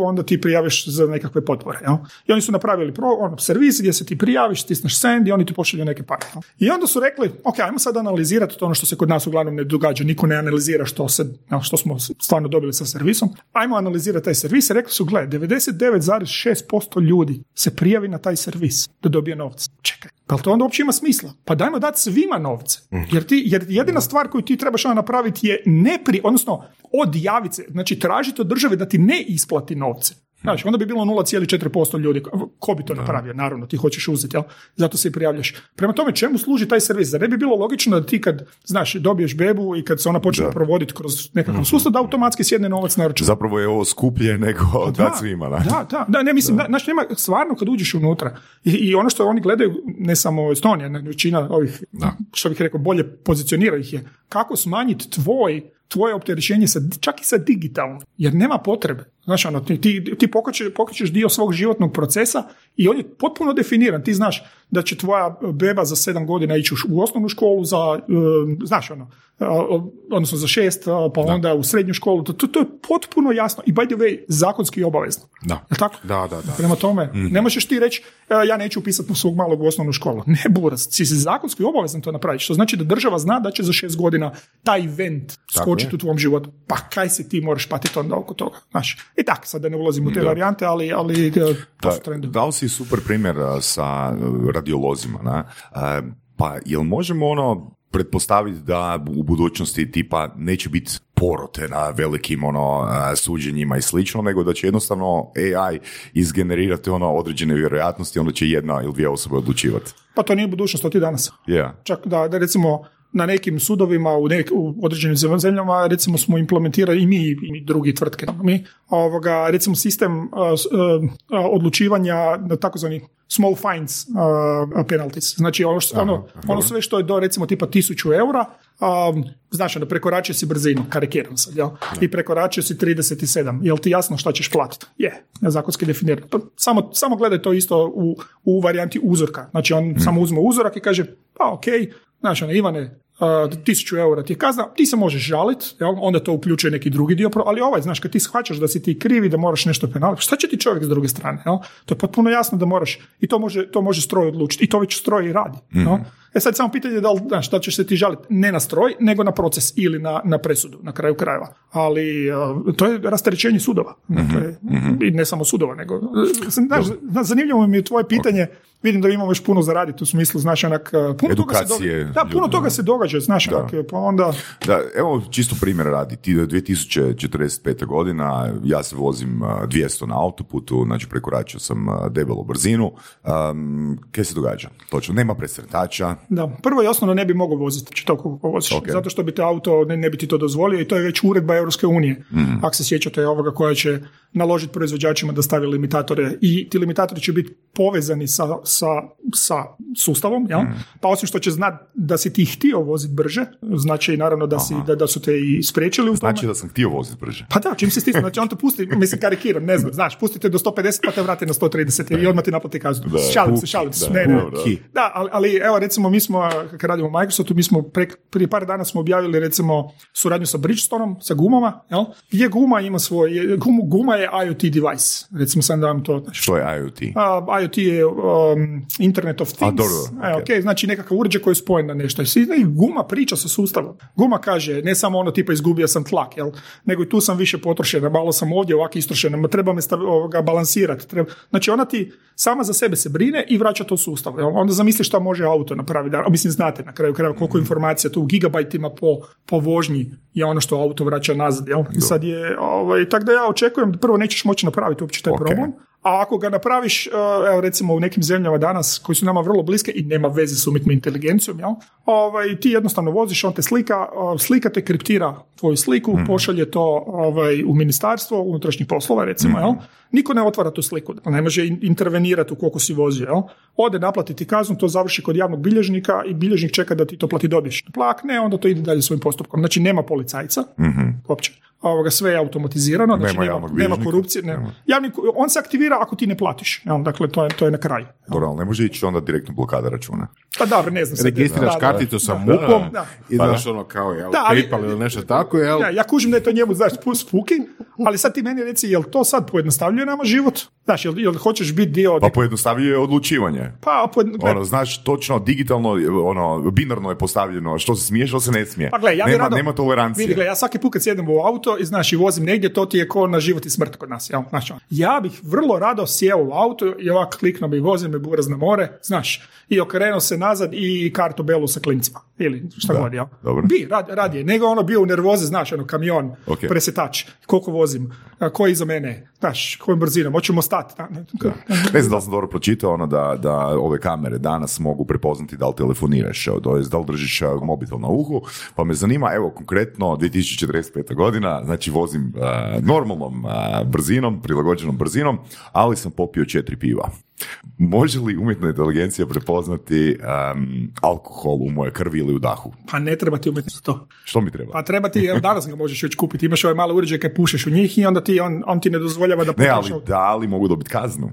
onda ti prijaviš za nekakve potpore. Jel? I oni su napravili pro, ono, servis gdje se ti prijaviš, stisneš send i oni ti pošalju neke pare. I onda su rekli, ok, ajmo sad analizirati to ono što se kod nas uglavnom ne događa, niko ne analizira što, se, što smo stvarno dobili sa servisom. Ajmo analizirati taj servis i rekli su, gle, 99,6% ljudi se prijavi na taj servis da dobije novce. Čekaj, pa to onda uopće ima smisla? Pa dajmo dati svima novce. Mhm. Jer, ti, jer jedina stvar koju ti trebaš napraviti je ne pri, odnosno odjaviti se, znači tražiti od države da ti ne isplati novce. Znači, onda bi bilo 0,4% ljudi. Ko bi to napravio? Naravno, ti hoćeš uzeti, jel? Zato se i prijavljaš. Prema tome, čemu služi taj servis? Zar ne bi bilo logično da ti kad, znaš, dobiješ bebu i kad se ona počne provoditi kroz nekakav mm sustav, da automatski sjedne novac na račun. Zapravo je ovo skuplje nego pa da, svima. Da, da, da, da, ne mislim, znači, nema, stvarno kad uđeš unutra i, i ono što oni gledaju, ne samo Estonija, većina ovih, da. što bih rekao, bolje pozicionira ih je, kako smanjiti tvoj tvoje opterećenje sa, čak i sa digitalno, jer nema potrebe. Znaš, ono, ti, ti, ti pokrećeš dio svog životnog procesa i on je potpuno definiran. Ti znaš da će tvoja beba za sedam godina ići u osnovnu školu za, uh, znaš, ono, odnosno za šest, pa onda u srednju školu. To, to je potpuno jasno i by the way, zakonski obavezno. Da. Je tako? Da, da, da. Prema tome, mm ne možeš ti reći ja neću upisati svog malog u osnovnu školu. Ne, buras, si zakonski obavezan to napraviti. Što znači da država zna da će za šest godina taj event skočiti u tvom životu. Pa kaj se ti moraš patiti onda oko toga. Znaš, i tako, sad da ne ulazim u te varijante, ali, ali to su trendovi. Dao si super primjer sa radiolozima. Na? Pa jel možemo ono pretpostaviti da u budućnosti tipa neće biti porote na velikim ono suđenjima i slično, nego da će jednostavno AI izgenerirati ono određene vjerojatnosti, onda će jedna ili dvije osobe odlučivati. Pa to nije budućnost, to ti danas. Yeah. Čak da, da recimo na nekim sudovima u, nek, u određenim zemljama recimo smo implementirali i mi i drugi tvrtke mi ovoga recimo sistem odlučivanja na takozvani small fines uh, penalties. Znači ono, što, ono, ono sve što je do recimo tipa tisuću eura, um, znači ono prekoračio si brzinu, karikiram sad, jel? I prekoračio si 37. Jel ti jasno šta ćeš platiti? Je, zakonski definirano. Pa samo, samo gledaj to isto u, u varijanti uzorka. Znači on hmm. samo uzme uzorak i kaže, pa ok, znači ono, Ivane, tisuću eura ti je kazna, ti se možeš žaliti, onda to uključuje neki drugi dio, ali ovaj, znaš, kad ti shvaćaš da si ti krivi, da moraš nešto penaliti, šta će ti čovjek s druge strane? Jel? To je potpuno jasno da moraš, i to može, to može stroj odlučiti, i to već stroj i radi. mm E sad samo pitanje da li, znaš, da ćeš se ti žaliti ne na stroj, nego na proces ili na, na presudu, na kraju krajeva. Ali to je rasterećenje sudova. mm I ne samo sudova, nego... Znaš, zanimljivo mi je tvoje pitanje, vidim da imamo još puno zaraditi u smislu, znaš, onak, puno toga se događa. Da, puno toga se događa, znaš, da. Onak, pa onda... Da, evo, čisto primjer radi. Ti 2045. godina, ja se vozim 200 na autoputu, znači prekoračio sam debelu brzinu. Um, kaj se događa? Točno, nema presretača, da, prvo i osnovno ne bi mogao voziti znači to voziš, zato što bi te auto ne, ne bi ti to dozvolio i to je već uredba Europske unije. mm Ako se sjećate ovoga koja će naložiti proizvođačima da stavi limitatore i ti limitatori će biti povezani sa, sa, sa sustavom, jel? Mm. pa osim što će znati da si ti htio voziti brže, znači naravno da, si, da, da su te i spriječili u tome. Znači da sam htio voziti brže. Pa da, čim se stisne, znači on te pusti, mislim karikiram, ne znam, znaš, pustite do 150 pa te vrati na 130 i odmah ti naplati kaznu. Šalim se, šalim se. Ne, ne, da, ali, ali evo recimo mi smo, kad radimo u Microsoftu, mi smo pre, prije par dana smo objavili recimo suradnju sa Bridgestoneom, sa gumama, jel? gdje guma ima svoj, gumu, guma je IoT device. Recimo sam da vam to... Znači, Što je IoT? Uh, IoT je um, Internet of Things. A, dobro, e, okay. znači nekakav uređaj koji je spojen na nešto. I guma priča sa sustavom. Guma kaže, ne samo ono tipa izgubio sam tlak, jel? nego i tu sam više potrošena, malo sam ovdje ovako istrošena, treba me stav, ovoga, balansirati. Treba... Znači ona ti sama za sebe se brine i vraća to sustav. Jel? Onda zamisli šta može auto napraviti napravi, da, mislim znate na kraju krajeva koliko informacija tu u gigabajtima po, po vožnji je ono što auto vraća nazad, jel? Sad je, ovaj, tako da ja očekujem, prvo nećeš moći napraviti uopće taj problem, a ako ga napraviš, e, evo recimo u nekim zemljama danas koji su nama vrlo bliske i nema veze s umjetnom inteligencijom, jel? Ovaj, ti jednostavno voziš, on te slika, slika te kriptira tvoju sliku, mm. pošalje to ovaj, u ministarstvo unutrašnjih poslova recimo, jel? Niko ne otvara tu sliku, ne može intervenirati u koliko si vozio, jel? Ode naplatiti kaznu, to završi kod javnog bilježnika i bilježnik čeka da ti to plati dobiješ. Plak ne, onda to ide dalje svojim postupkom. Znači nema policajca, mm uopće ovoga, sve je automatizirano, znači nema, nema, korupcije. Ne. Javni, on se aktivira ako ti ne platiš. Ja, dakle, to je, to je na kraju. Dobro, ali ne može ići onda direktno blokada računa. Pa dobro, ne znam. Registriraš karticu sa MUP-om i pa daš ono kao, jel, da, ali, PayPal ili nešto tako, jel? Ja, ja kužim da je to njemu, znaš, spuki, ali sad ti meni reci, jel to sad pojednostavljuje nama život? Znaš, jel, jel hoćeš biti dio... Pa pojednostavljuje odlučivanje. Pa, ono, znaš, točno, digitalno, ono, binarno je postavljeno, što se smije, što se ne smije. Pa gle, ja nema, nema tolerancije. Vidi, gle, ja svaki put kad sjedem u auto i znaš, i vozim negdje, to ti je ko na život i smrt kod nas, jel? Znaš, ono. ja bih vrlo rado sjeo u auto i ovako kliknuo bi vozim me buraz na more, znaš, i okrenuo se nazad i kartu belu sa klincima. Ili šta god, jel? Dobro. Bi, rad, radije. Nego ono bio u nervoze, znaš, ono, kamion, okay. presetač, koliko vozim, ko je iza mene, znaš, kojom brzinom, hoćemo stati. Ne znam da li sam dobro pročitao ono da, da ove kamere danas mogu prepoznati da li telefoniraš, da li držiš mobitel na uhu, pa me zanima, evo, konkretno 2045. godina, znači vozim normalnom brzinom, prilagođenom brzinom, ali sam popio četiri piva. Može li umjetna inteligencija prepoznati um, alkohol u moje krvi ili u dahu? Pa ne treba ti umjetno to. Što mi treba? Pa treba ti, evo danas ga možeš već kupiti, imaš ovaj malo uređaj kad pušeš u njih i onda ti, on, on ti ne dozvoljava da Ne, ali da li mogu dobiti kaznu?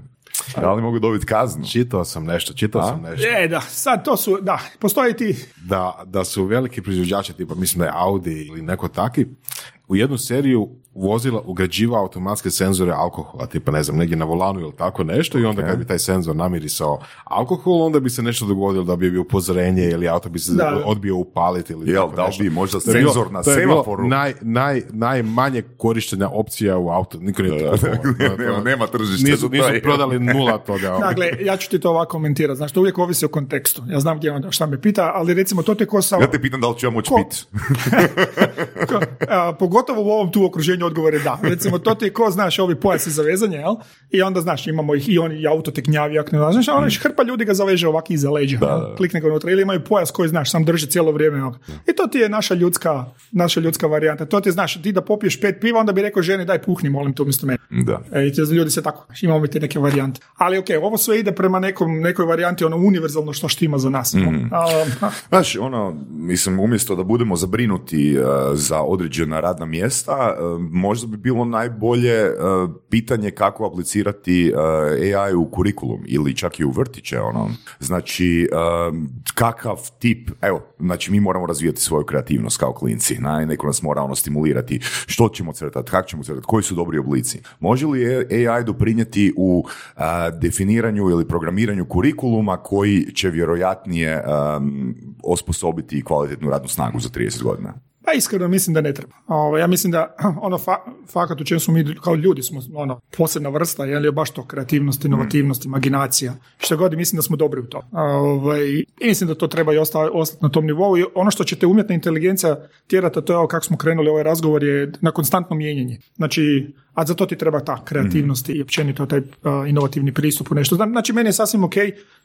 Da li mogu dobiti kaznu? Čitao sam nešto, čitao sam nešto. E, da, sad to su, da, postoji ti... Da, da su veliki proizvođači, tipa mislim da je Audi ili neko taki, u jednu seriju vozila ugrađiva automatske senzore alkohola, tipa ne znam, negdje na volanu ili tako nešto i onda kad bi taj senzor namirisao alkohol, onda bi se nešto dogodilo da bi bio upozorenje ili auto bi se odbio upaliti ili Jel, da bi možda senzor na semaforu? Naj, naj, najmanje korištenja opcija u auto. Niko nije nema, nema tržišta. Nisu, nisu prodali nula toga. Dakle, ja ću ti to ovako komentirati. Znaš, to uvijek ovisi o kontekstu. Ja znam gdje on šta me pita, ali recimo to te ko sa... Ja te pitam da li ću ja moći piti. Pogotovo u ovom tu okruženju odgovor je da. Recimo, to ti je ko, znaš, ovi pojasi za vezanje, jel? I onda, znaš, imamo ih i oni i auto te gnjavi, ako ne znaš, ono, hrpa ljudi ga zaveže ovako iza leđa, da, klikne ga unutra, ili imaju pojas koji, znaš, sam drži cijelo vrijeme. I to ti je naša ljudska, naša ljudska varijanta. To ti znaš, ti da popiješ pet piva, onda bi rekao ženi, daj puhni, molim to umjesto mene. Da. E, i ljudi se tako, imamo ti neke varijante. Ali ok, ovo sve ide prema nekom, nekoj varijanti, ono univerzalno što štima za nas. Mm. Znaš, ono, mislim, umjesto da budemo zabrinuti uh, za određena radna mjesta, uh, možda bi bilo najbolje uh, pitanje kako aplicirati uh, AI u kurikulum ili čak i u vrtiće. Ono. Znači, kakav tip, evo, znači mi moramo razvijati svoju kreativnost kao klinci, na, neko nas mora ono stimulirati, što ćemo crtati, kako ćemo crtati, koji su dobri oblici. Može li AI doprinijeti u definiranju ili programiranju kurikuluma koji će vjerojatnije osposobiti kvalitetnu radnu snagu za 30 godina? Pa iskreno mislim da ne treba. Ovo, ja mislim da ono fa, fakat u čemu smo mi kao ljudi smo ono posebna vrsta, je li baš to kreativnost, inovativnost, imaginacija. Što god mislim da smo dobri u to. Ovaj, I mislim da to treba i ostati, na tom nivou. I ono što će te umjetna inteligencija tjerati, a to je ovo kako smo krenuli ovaj razgovor, je na konstantno mijenjanje. Znači, a za to ti treba ta kreativnost i općenito taj inovativni pristup u nešto. Znači, meni je sasvim ok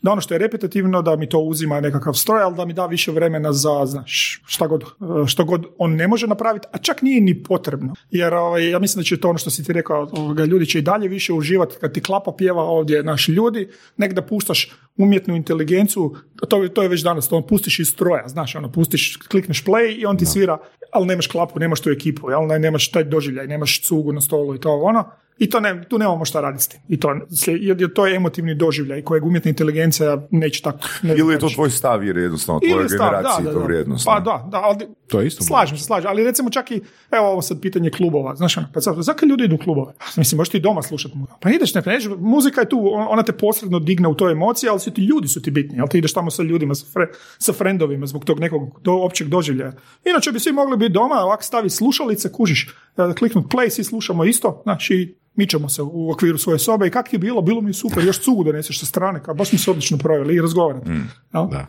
da ono što je repetitivno, da mi to uzima nekakav stroj, ali da mi da više vremena za, znaš, šta god, što god on ne može napraviti, a čak nije ni potrebno. Jer ovaj, ja mislim da će to ono što si ti rekao, ovoga, ljudi će i dalje više uživati kad ti klapa pjeva ovdje naši ljudi, nek da puštaš umjetnu inteligenciju, to, to je već danas, to on pustiš iz stroja, znaš, ono, pustiš, klikneš play i on ti svira, ali nemaš klapu, nemaš tu ekipu, jel, nemaš taj doživljaj, nemaš cugu na stolu i to ono. I to ne, tu nemamo šta raditi s tim. I to, jer to je emotivni doživljaj kojeg umjetna inteligencija neće tako. Ne Ili je to tvoj stav jer jednostavno tvoje generacije to vrijednost. Pa da, da, ali, to je isto slažem se, slažem. Ali recimo čak i, evo ovo sad pitanje klubova. Znaš, ono, pa sad, zakaj ljudi idu u klubove? Mislim, možeš ti doma slušati muziku. Pa ideš, ne, pa muzika je tu, ona te posredno digne u toj emociji, ali su ti ljudi su ti bitni. Jel ti ideš tamo sa ljudima, sa, fre, sa frendovima zbog tog nekog do, općeg doživljaja. Inače bi svi mogli biti doma, ovako stavi slušalice, kužiš kliknut play, svi slušamo isto, znači mičemo se u okviru svoje sobe i kak je bilo, bilo mi super, još cugu doneseš sa strane, kao baš mi se odlično proveli i razgovarati. Mm,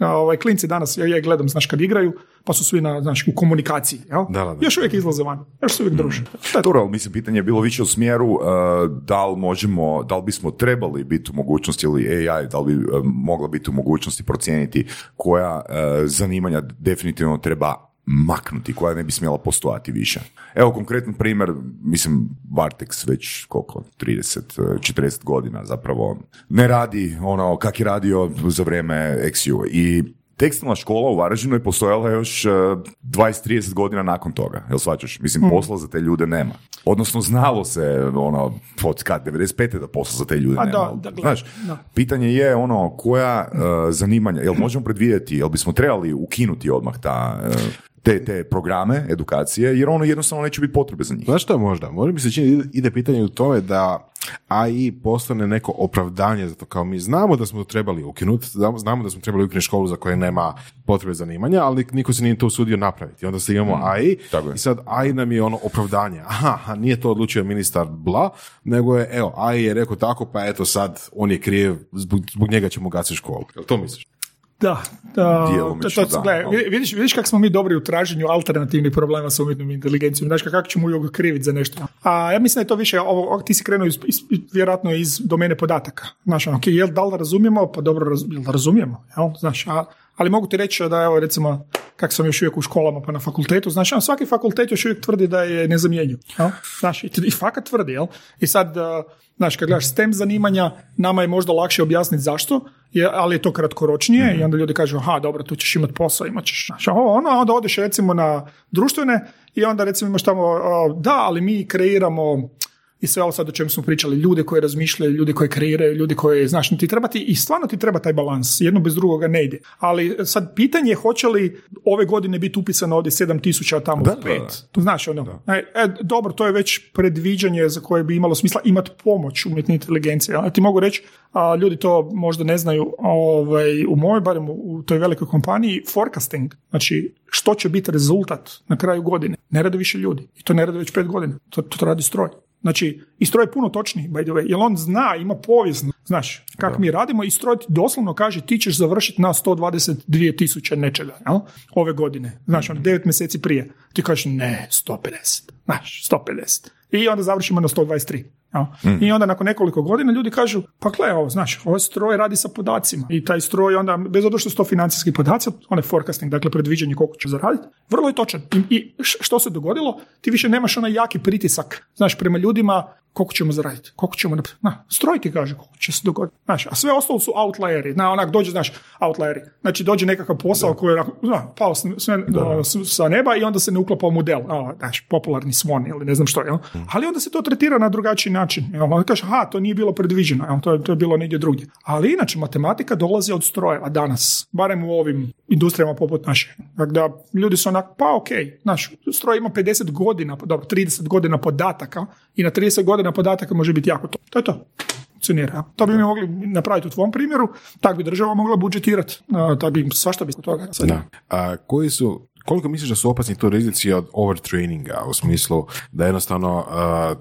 ovaj, klinci danas, ja, ja gledam, znaš, kad igraju, pa su svi na, znaš, u komunikaciji, jel? Da, da, još uvijek izlaze van, još se uvijek mm. druže. Dobro, mislim, pitanje je bilo više u smjeru uh, da li možemo, da li bismo trebali biti u mogućnosti ili AI, da li bi uh, mogla biti u mogućnosti procijeniti koja uh, zanimanja definitivno treba maknuti, koja ne bi smjela postojati više. Evo konkretan primjer, mislim Vartex već koliko, 30, 40 godina zapravo ne radi ono kak je radio za vrijeme XU i tekstilna škola u Varaždinu je postojala još 20-30 godina nakon toga, jel svačaš? Mislim, hmm. posla za te ljude nema. Odnosno, znalo se, ono, od kad, 95. da posla za te ljude nema. Da, da, Znaš, pitanje je, ono, koja uh, zanimanja, jel možemo predvidjeti, jel bismo trebali ukinuti odmah ta, uh, te, te programe edukacije, jer ono jednostavno neće biti potrebe za njih. Znaš što možda? Možda mi se čini ide pitanje u tome da AI postane neko opravdanje za to kao mi znamo da smo to trebali ukinuti, znamo da smo trebali ukinuti školu za koje nema potrebe zanimanja, ali niko se nije to usudio napraviti. Onda se imamo mm, AI i sad AI nam je ono opravdanje. Aha, nije to odlučio ministar bla, nego je, evo, AI je rekao tako, pa eto sad on je kriv, zbog, zbog njega ćemo gasiti školu. Jel to misliš? Da, da, to, to, vidiš, vidiš kako smo mi dobri u traženju alternativnih problema sa umjetnom inteligencijom, znaš kako ćemo ju kriviti za nešto. A ja mislim da je to više, ovo, ti si krenuo iz, iz, vjerojatno iz domene podataka. Znaš, ok, jel, da li razumijemo? Pa dobro, raz, jel razumijemo? Jel? Znaš, a, ali mogu ti reći da evo recimo kak sam još uvijek u školama pa na fakultetu, znaš, svaki fakultet još uvijek tvrdi da je nezamjenjiv. Jel? Znaš, i, i fakat tvrdi, jel? I sad, znaš, kad gledaš STEM zanimanja, nama je možda lakše objasniti zašto, je, ali je to kratkoročnije mm i onda ljudi kažu, aha, dobro, tu ćeš imati posao, imat ćeš, znaš, ono, onda odeš recimo na društvene i onda recimo imaš tamo, da, ali mi kreiramo i sve ovo sad o čemu smo pričali, ljude koji razmišljaju, ljude koji kreiraju, ljudi koji, znaš, ti treba ti, i stvarno ti treba taj balans, jedno bez drugoga ne ide. Ali sad pitanje je hoće li ove godine biti upisano ovdje 7000, a tamo da, 5. Da, Znaš, ono, e, e, dobro, to je već predviđanje za koje bi imalo smisla imati pomoć umjetne inteligencije. Ja ti mogu reći, a ljudi to možda ne znaju ovaj, u mojoj, barem u toj velikoj kompaniji, forecasting, znači što će biti rezultat na kraju godine, ne rade više ljudi. I to ne rade već pet godina, to, to radi stroj. Znači, i stroj je puno točniji, by the way, jer on zna, ima povijest, znaš, kako mi radimo i stroj ti doslovno kaže ti ćeš završiti na 122 tisuće nečega, jel? ove godine, znaš, on devet mjeseci prije. Ti kažeš, ne, 150, znaš, 150. I onda završimo na 123. Mm. I onda nakon nekoliko godina ljudi kažu, pa gle, ovo, znaš, ovaj stroj radi sa podacima. I taj stroj onda, bez obzira što su to financijski podaci, onaj forecasting, dakle predviđanje koliko će zaraditi, vrlo je točan. I, I što se dogodilo? Ti više nemaš onaj jaki pritisak, znaš, prema ljudima koliko ćemo zaraditi, koliko ćemo, na, stroj ti kaže koliko će se dogoditi, znaš, a sve ostalo su outlieri, na, onak dođe, znaš, outlieri, znači dođe nekakav posao koji je na, pao sve, sa neba i onda se ne uklapa u model, a, znaš, popularni svon ili ne znam što, jel? Mm. ali onda se to tretira na drugačiji način, jel? onda kaže, aha, to nije bilo predviđeno, jel? To, je, to je bilo negdje drugdje, ali inače matematika dolazi od strojeva danas, barem u ovim industrijama poput naše, dakle, da ljudi su onak, pa ok, znaš, stroj ima 50 godina, dobro, 30 godina podataka i na 30 godina podataka može biti jako to. To je to. Funkcionira. To bi mi mogli napraviti u tvom primjeru, tak bi država mogla budžetirati. Tak bi svašta bi toga. Da. A koji su koliko misliš da su opasni to rizici od overtraininga u smislu da jednostavno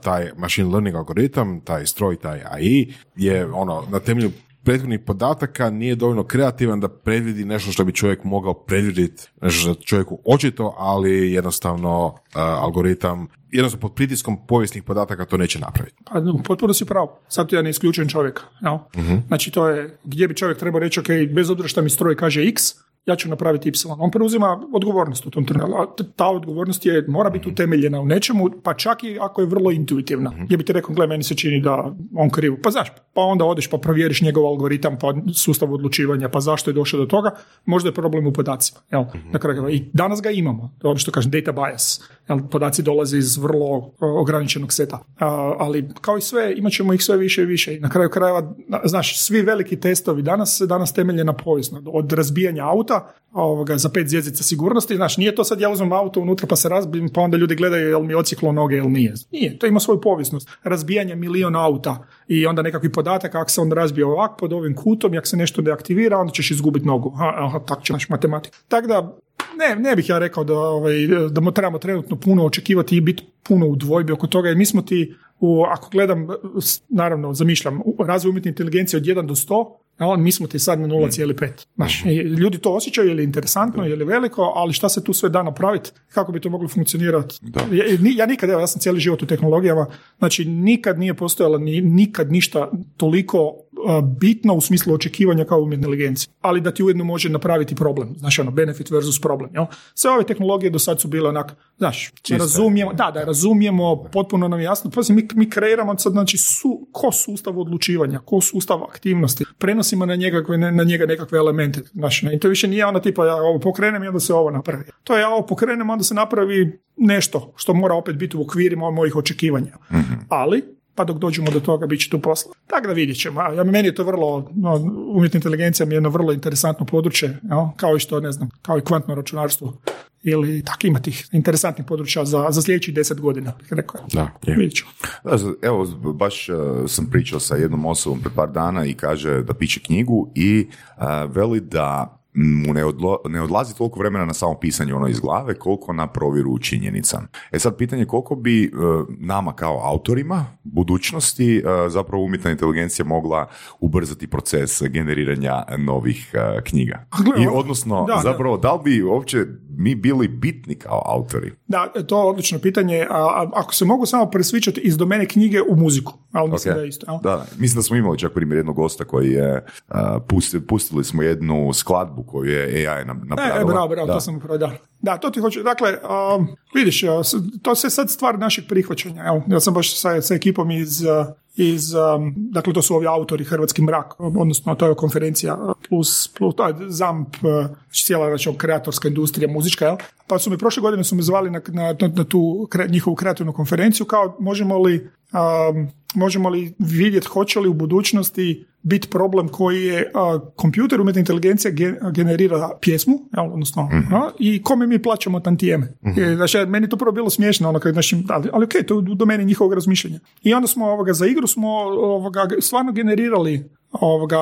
taj machine learning algoritam, taj stroj, taj AI je ono na temelju prethodnih podataka nije dovoljno kreativan da predvidi nešto što bi čovjek mogao predvidjeti, nešto što čovjeku očito, ali jednostavno uh, algoritam jednostavno pod pritiskom povijesnih podataka to neće napraviti. Pa, potpuno si pravo. Sad ja ne isključujem čovjeka. No? uh Znači to je gdje bi čovjek trebao reći, ok, bez obzira što mi stroj kaže x, ja ću napraviti Y. On preuzima odgovornost u tom trenutku. Ta odgovornost je, mora biti utemeljena u nečemu, pa čak i ako je vrlo intuitivna. mm Gdje bi ti rekao, gle, meni se čini da on krivo. Pa znaš, pa onda odeš pa provjeriš njegov algoritam, pa sustav odlučivanja, pa zašto je došao do toga, možda je problem u podacima. Jel? Na kraju, I danas ga imamo. To ono što kažem, data bias. Jel? Podaci dolaze iz vrlo ograničenog seta. ali kao i sve, imat ćemo ih sve više i više. I na kraju krajeva, znaš, svi veliki testovi danas se danas temelje na povijesno. Od razbijanja auta ovoga, za pet zvjezdica sigurnosti. Znaš, nije to sad ja uzmem auto unutra pa se razbijem pa onda ljudi gledaju jel mi ociklo noge ili nije. Nije, to ima svoju povijesnost. Razbijanje miliona auta i onda nekakvi podatak ako se on razbije ovak pod ovim kutom ako se nešto deaktivira onda ćeš izgubiti nogu. Aha, tako će naš matematik. Tako da ne, ne bih ja rekao da, ovaj, da trebamo trenutno puno očekivati i biti puno u dvojbi oko toga, jer mi smo ti, u, ako gledam, naravno, zamišljam, razvoj umjetne inteligencije od 1 do 100, a mi smo ti sad na 0,5. Znaš, mhm. ljudi to osjećaju, je li interesantno, je li veliko, ali šta se tu sve da napraviti, kako bi to moglo funkcionirati. Ja, ja nikad, evo, ja sam cijeli život u tehnologijama, znači nikad nije postojalo ni, nikad ništa toliko bitno u smislu očekivanja kao umjetne inteligencije, ali da ti ujedno može napraviti problem, znači ono, benefit versus problem. Jel? Sve ove tehnologije do sad su bile onak, znaš, razumijemo, da, da, razumijemo, potpuno nam je jasno, pa mi, mi kreiramo sad, znači, su, ko sustav odlučivanja, ko sustav aktivnosti, prenosimo na njega, na njega nekakve elemente, znači, i to više nije ona tipa, ja ovo pokrenem i onda se ovo napravi. To je ja ovo pokrenem, onda se napravi nešto što mora opet biti u okvirima mojih očekivanja. Mhm. Ali, pa dok dođemo do toga bit će tu posla. Tako da vidjet ćemo. Ja, meni je to vrlo, no, umjetna inteligencija mi je jedno vrlo interesantno područje, no, kao i što, ne znam, kao i kvantno računarstvo ili tako ima tih interesantnih područja za, za sljedećih deset godina, bih rekao. Da, ćemo. evo, baš uh, sam pričao sa jednom osobom pred par dana i kaže da piše knjigu i uh, veli da mu ne, ne odlazi toliko vremena na samo pisanje ono iz glave koliko na provjeru činjenica. E sad pitanje koliko bi e, nama kao autorima budućnosti e, zapravo umjetna inteligencija mogla ubrzati proces generiranja novih e, knjiga. I odnosno da, zapravo da. li bi uopće mi bili bitni kao autori? Da, to je odlično pitanje. A, ako se mogu samo presvičati iz domene knjige u muziku, ali mislim da je isto. Da, mislim da smo imali čak primjer jednog gosta koji je, pustili smo jednu skladbu koju je AI napravila. E, e bravo, bravo, to sam upravo, da. Da, to ti hoću, dakle, um, vidiš, to se sad stvar našeg prihvaćanja. Evo, ja sam baš sa, sa ekipom iz, iz, um, dakle, to su ovi autori Hrvatski mrak, odnosno to je konferencija plus, plus ZAMP, znači cijela znači, kreatorska industrija, muzička, jel? Pa su mi prošle godine su me zvali na, na, na tu njihovu kreativnu konferenciju, kao možemo li, um, možemo li vidjeti hoće li u budućnosti biti problem koji je uh, kompjuter umjetna inteligencija generira pjesmu, jel, odnosno, mm i kome mi plaćamo tantijeme. Mm-hmm. Znači, meni to prvo bilo smiješno, ono, znači, ali, ali ok, to je u domeni njihovog razmišljanja. I onda smo ovoga, za igru smo ovoga, stvarno generirali ovoga,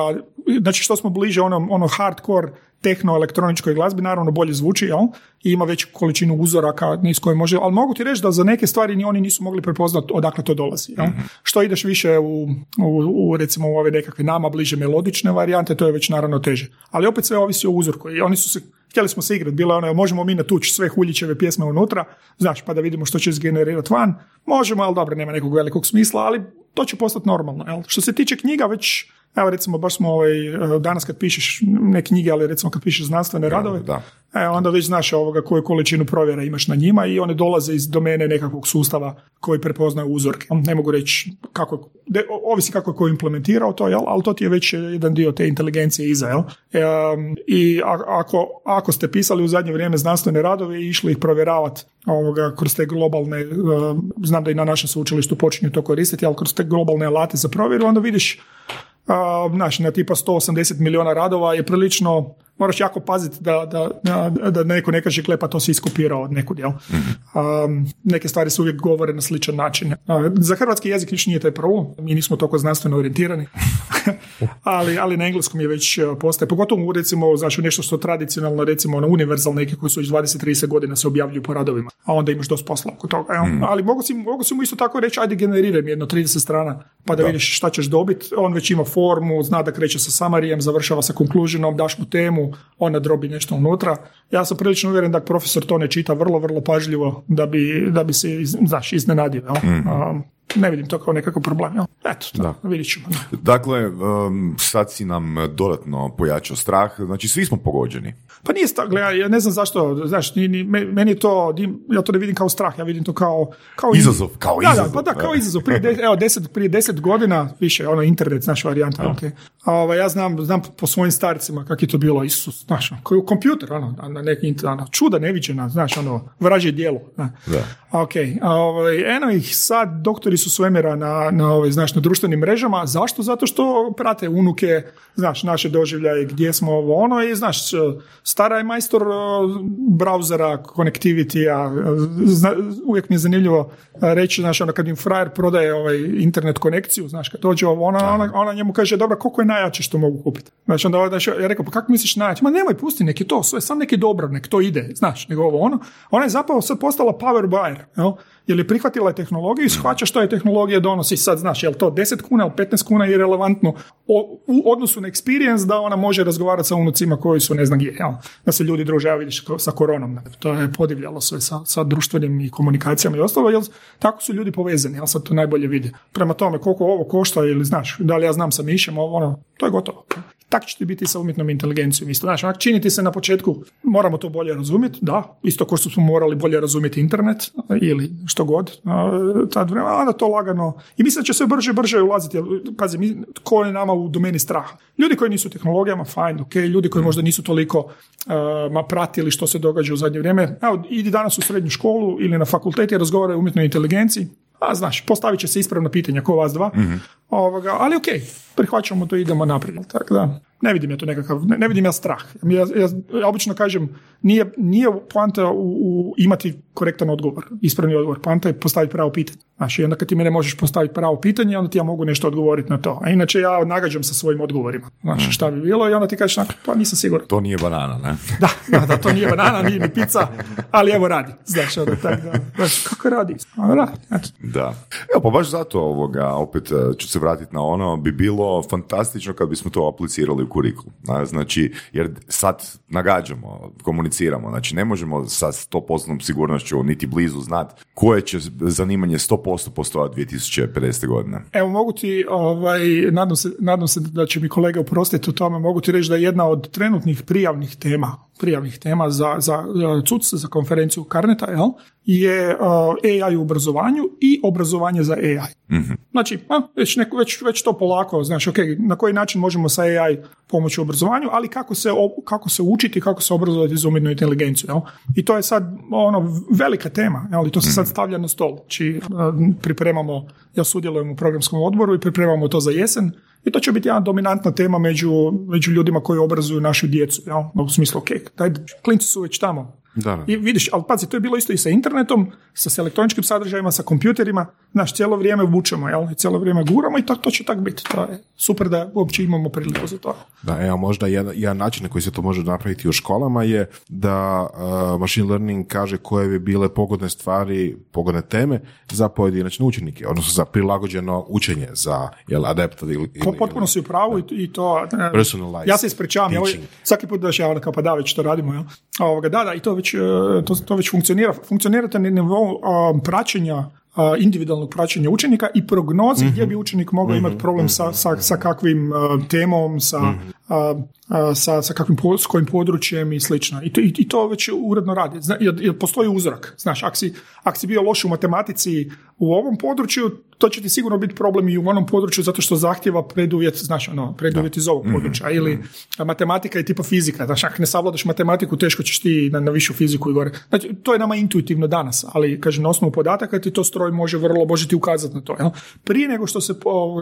znači što smo bliže ono, ono hardcore tehno-elektroničkoj glazbi, naravno bolje zvuči, jel? I ima veću količinu uzoraka niz koje može, ali mogu ti reći da za neke stvari ni oni nisu mogli prepoznati odakle to dolazi. Jel? Mhm. Što ideš više u, u, u, recimo u ove nekakve nama bliže melodične varijante, to je već naravno teže. Ali opet sve ovisi o uzorku. I oni su se, htjeli smo se igrati, bilo je ono, možemo mi natući sve huljićeve pjesme unutra, znaš, pa da vidimo što će izgenerirati van. Možemo, ali dobro, nema nekog velikog smisla, ali to će postati normalno. Jel? Što se tiče knjiga, već Evo recimo baš smo ovaj, eh, danas kad pišeš ne knjige, ali recimo kad pišeš znanstvene radove, da. E, onda već znaš ovoga koju količinu provjera imaš na njima i one dolaze iz domene nekakvog sustava koji prepoznaju uzorke. Ne mogu reći kako, de, ovisi kako je ko implementirao to, jel? ali to ti je već jedan dio te inteligencije iza. Jel? E, I ako, ako ste pisali u zadnje vrijeme znanstvene radove i išli ih provjeravati ovoga, kroz te globalne, eh, znam da i na našem sveučilištu počinju to koristiti, ali kroz te globalne alate za provjeru, onda vidiš znači na tipa 180 milijuna radova je prilično moraš jako paziti da, da, da neko ne kaže klepa to si iskopirao od nekud, jel? Um, neke stvari se uvijek govore na sličan način. za hrvatski jezik niš nije taj problem, mi nismo toliko znanstveno orijentirani, ali, ali na engleskom je već uh, postaje, pogotovo recimo, znači nešto što tradicionalno, recimo ono univerzalne neke koji su već 20-30 godina se objavljuju po radovima, a onda imaš dosta posla oko toga, jel? Mm. Ali mogu si, mogu si mu isto tako reći, ajde generiraj mi jedno 30 strana, pa da, da. vidiš šta ćeš dobiti, on već ima formu, zna da kreće sa samarijem, završava sa konkluženom, daš mu temu, ona drobi nešto unutra. Ja sam prilično uvjeren da profesor to ne čita vrlo, vrlo pažljivo da bi, da bi se, znaš, iznenadio. Mm ne vidim to kao nekakav problem. Eto, da. vidit ćemo. Dakle, um, sad si nam dodatno pojačao strah, znači svi smo pogođeni. Pa nije strah, ja ne znam zašto, znaš, ni, ni, meni je to, ja to ne vidim kao strah, ja vidim to kao... kao izazov, kao da, izazov. Da, pa da, kao izazov. Prije, de, evo, deset, prije deset godina, više, ono, internet, znaš, varijanta, okay. Ovaj, ja znam, znam po svojim starcima kak je to bilo, Isus, znaš, ono, koji u kompjuter, ono, na neki, ono, čuda neviđena, znaš, ono, vražje dijelo. Da. Ok, ovaj, eno ih sad, doktori su svemira na, na, ovaj, znaš, na društvenim mrežama. Zašto? Zato što prate unuke, znaš, naše doživljaje, gdje smo ovo ono i znaš, stara je majstor brauzera, connectivity-a, uvijek mi je zanimljivo reći, znaš, ono kad im frajer prodaje ovaj internet konekciju, znaš, kad dođe ovo, ona, ona, ona njemu kaže, dobro, koliko je najjače što mogu kupiti? Znači, onda znači, ja rekao, pa kako misliš najjače? Ma nemoj, pusti, neki to, sve, sam neki dobro, nek to ide, znaš, nego ovo ono. Ona je zapravo sad postala power buyer, jel? Jer je prihvatila tehnologiju i shvaća što je tehnologija donosi sad, znaš, je li to 10 kuna ili 15 kuna je relevantno u odnosu na experience da ona može razgovarati sa unucima koji su ne znam gdje, jel? da se ljudi druže, ja vidiš, sa koronom, to je podivljalo sve sa, sa društvenim i komunikacijama i ostalo, jer tako su ljudi povezani, ja sad to najbolje vidi. Prema tome, koliko ovo košta ili znaš, da li ja znam sa mišem, ono, to je gotovo. Tak će ti biti sa umjetnom inteligencijom isto. Znači, čini činiti se na početku, moramo to bolje razumjeti, da, isto kao što smo morali bolje razumjeti internet ili što god, tad vremena, onda to lagano, i mislim da će sve brže brže ulaziti, pazi, mi, ko je nama u domeni straha. Ljudi koji nisu tehnologijama, fajn, ok, ljudi koji možda nisu toliko uh, ma pratili što se događa u zadnje vrijeme, evo, idi danas u srednju školu ili na fakultet i razgovaraju o umjetnoj inteligenciji, a znaš, postavit će se ispravna pitanja ko vas dva, mm ovoga, ali ok, prihvaćamo to i idemo naprijed. Tako da, ne vidim ja to nekakav, ne, vidim ja strah. Ja, ja, ja, obično kažem, nije, nije poanta u, u, imati korektan odgovor, ispravni odgovor. Poanta je postaviti pravo pitanje. Znači, i onda kad ti mene možeš postaviti pravo pitanje, onda ti ja mogu nešto odgovoriti na to. A inače ja nagađam sa svojim odgovorima. Znači, šta bi bilo i onda ti kažeš, pa nisam siguran. To nije banana, ne? Da, da, to nije banana, nije ni pizza, ali evo radi. Znači, onda tak, da, znači, kako radi? Da, da. Evo, pa baš zato ovoga, opet e, ću se vratiti na ono, bi bilo fantastično kad bismo to aplicirali u kurikul. Znači, jer sad nagađamo, komuniciramo, znači ne možemo sa 100% sigurnošću niti blizu znati koje će zanimanje 100% postojati 2050. godine. Evo, mogu ti, ovaj, nadam, se, nadam se da će mi kolega oprostiti u tome, mogu ti reći da je jedna od trenutnih prijavnih tema prijavnih tema za, za CUC, za konferenciju Karneta, jel, je uh, AI u obrazovanju i obrazovanje za AI. mm Znači, a, već, neko, već, već to polako, znači, ok, na koji način možemo sa AI pomoći u obrazovanju, ali kako se, kako se učiti, kako se obrazovati za umjetnu inteligenciju. Jel? I to je sad ono, velika tema, jel? i to se sad mhm. stavlja na stol. Znači, pripremamo, ja sudjelujem u programskom odboru i pripremamo to za jesen, i to će biti jedna dominantna tema među, među ljudima koji obrazuju našu djecu. Jel? U smislu, ok, daj, klinci su već tamo, da, I vidiš, ali pazi, to je bilo isto i sa internetom, sa elektroničkim sadržajima, sa kompjuterima, znaš, cijelo vrijeme vučemo, jel? I cijelo vrijeme guramo i to, to će tak biti. To je super da uopće imamo priliku za to. Da, evo možda jedan, jedan način na koji se to može napraviti u školama je da uh, machine learning kaže koje bi bile pogodne stvari, pogodne teme za pojedinačne učenike, odnosno za prilagođeno učenje, za jel, adapted ili... ili Potpuno si u pravu i, to... Uh, ja se ispričavam, svaki put daš ja kao pa da, već to radimo, jel? Ovoga, da, da, i to već, e, to, to već funkcionira. Funkcionirate na nivou praćenja individualnog praćenja učenika i prognozi gdje bi učenik mogao imati problem sa, sa, sa kakvim temom, sa, sa, sa kakvim s kojim područjem i slično. I to, i, to već uredno radi. jer, postoji uzrok. Znaš, ako si, ako si bio loš u matematici u ovom području, to će ti sigurno biti problem i u onom području zato što zahtjeva preduvjet, znaš, ono, preduvjet iz ovog mhm. područja. Ili mhm. matematika je tipa fizika. Znaš, ako ne savladaš matematiku, teško ćeš ti na, na višu fiziku i gore. Znači, to je nama intuitivno danas, ali, kažem, na osnovu podataka ti to stroj može vrlo, može ti ukazati na to. Jel? Prije nego što se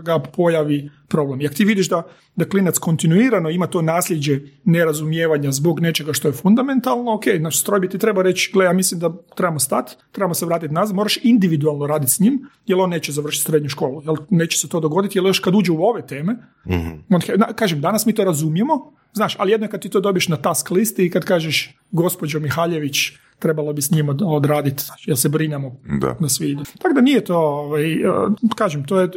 ga pojavi problem. I ako ti vidiš da, da klinac kontinuirano ima to nasljeđe nerazumijevanja zbog nečega što je fundamentalno, ok, naš stroj bi ti treba reći, gle, ja mislim da trebamo stati, trebamo se vratiti nazad, moraš individualno raditi s njim, jer on neće završiti srednju školu, jer neće se to dogoditi, jer još kad uđe u ove teme, mm kažem, danas mi to razumijemo, znaš, ali jedno kad ti to dobiš na task listi i kad kažeš, gospođo Mihaljević, trebalo bi s njim odraditi, znači, jer se brinemo da, da svi idu. Tako da nije to, ovaj, e, kažem, to je,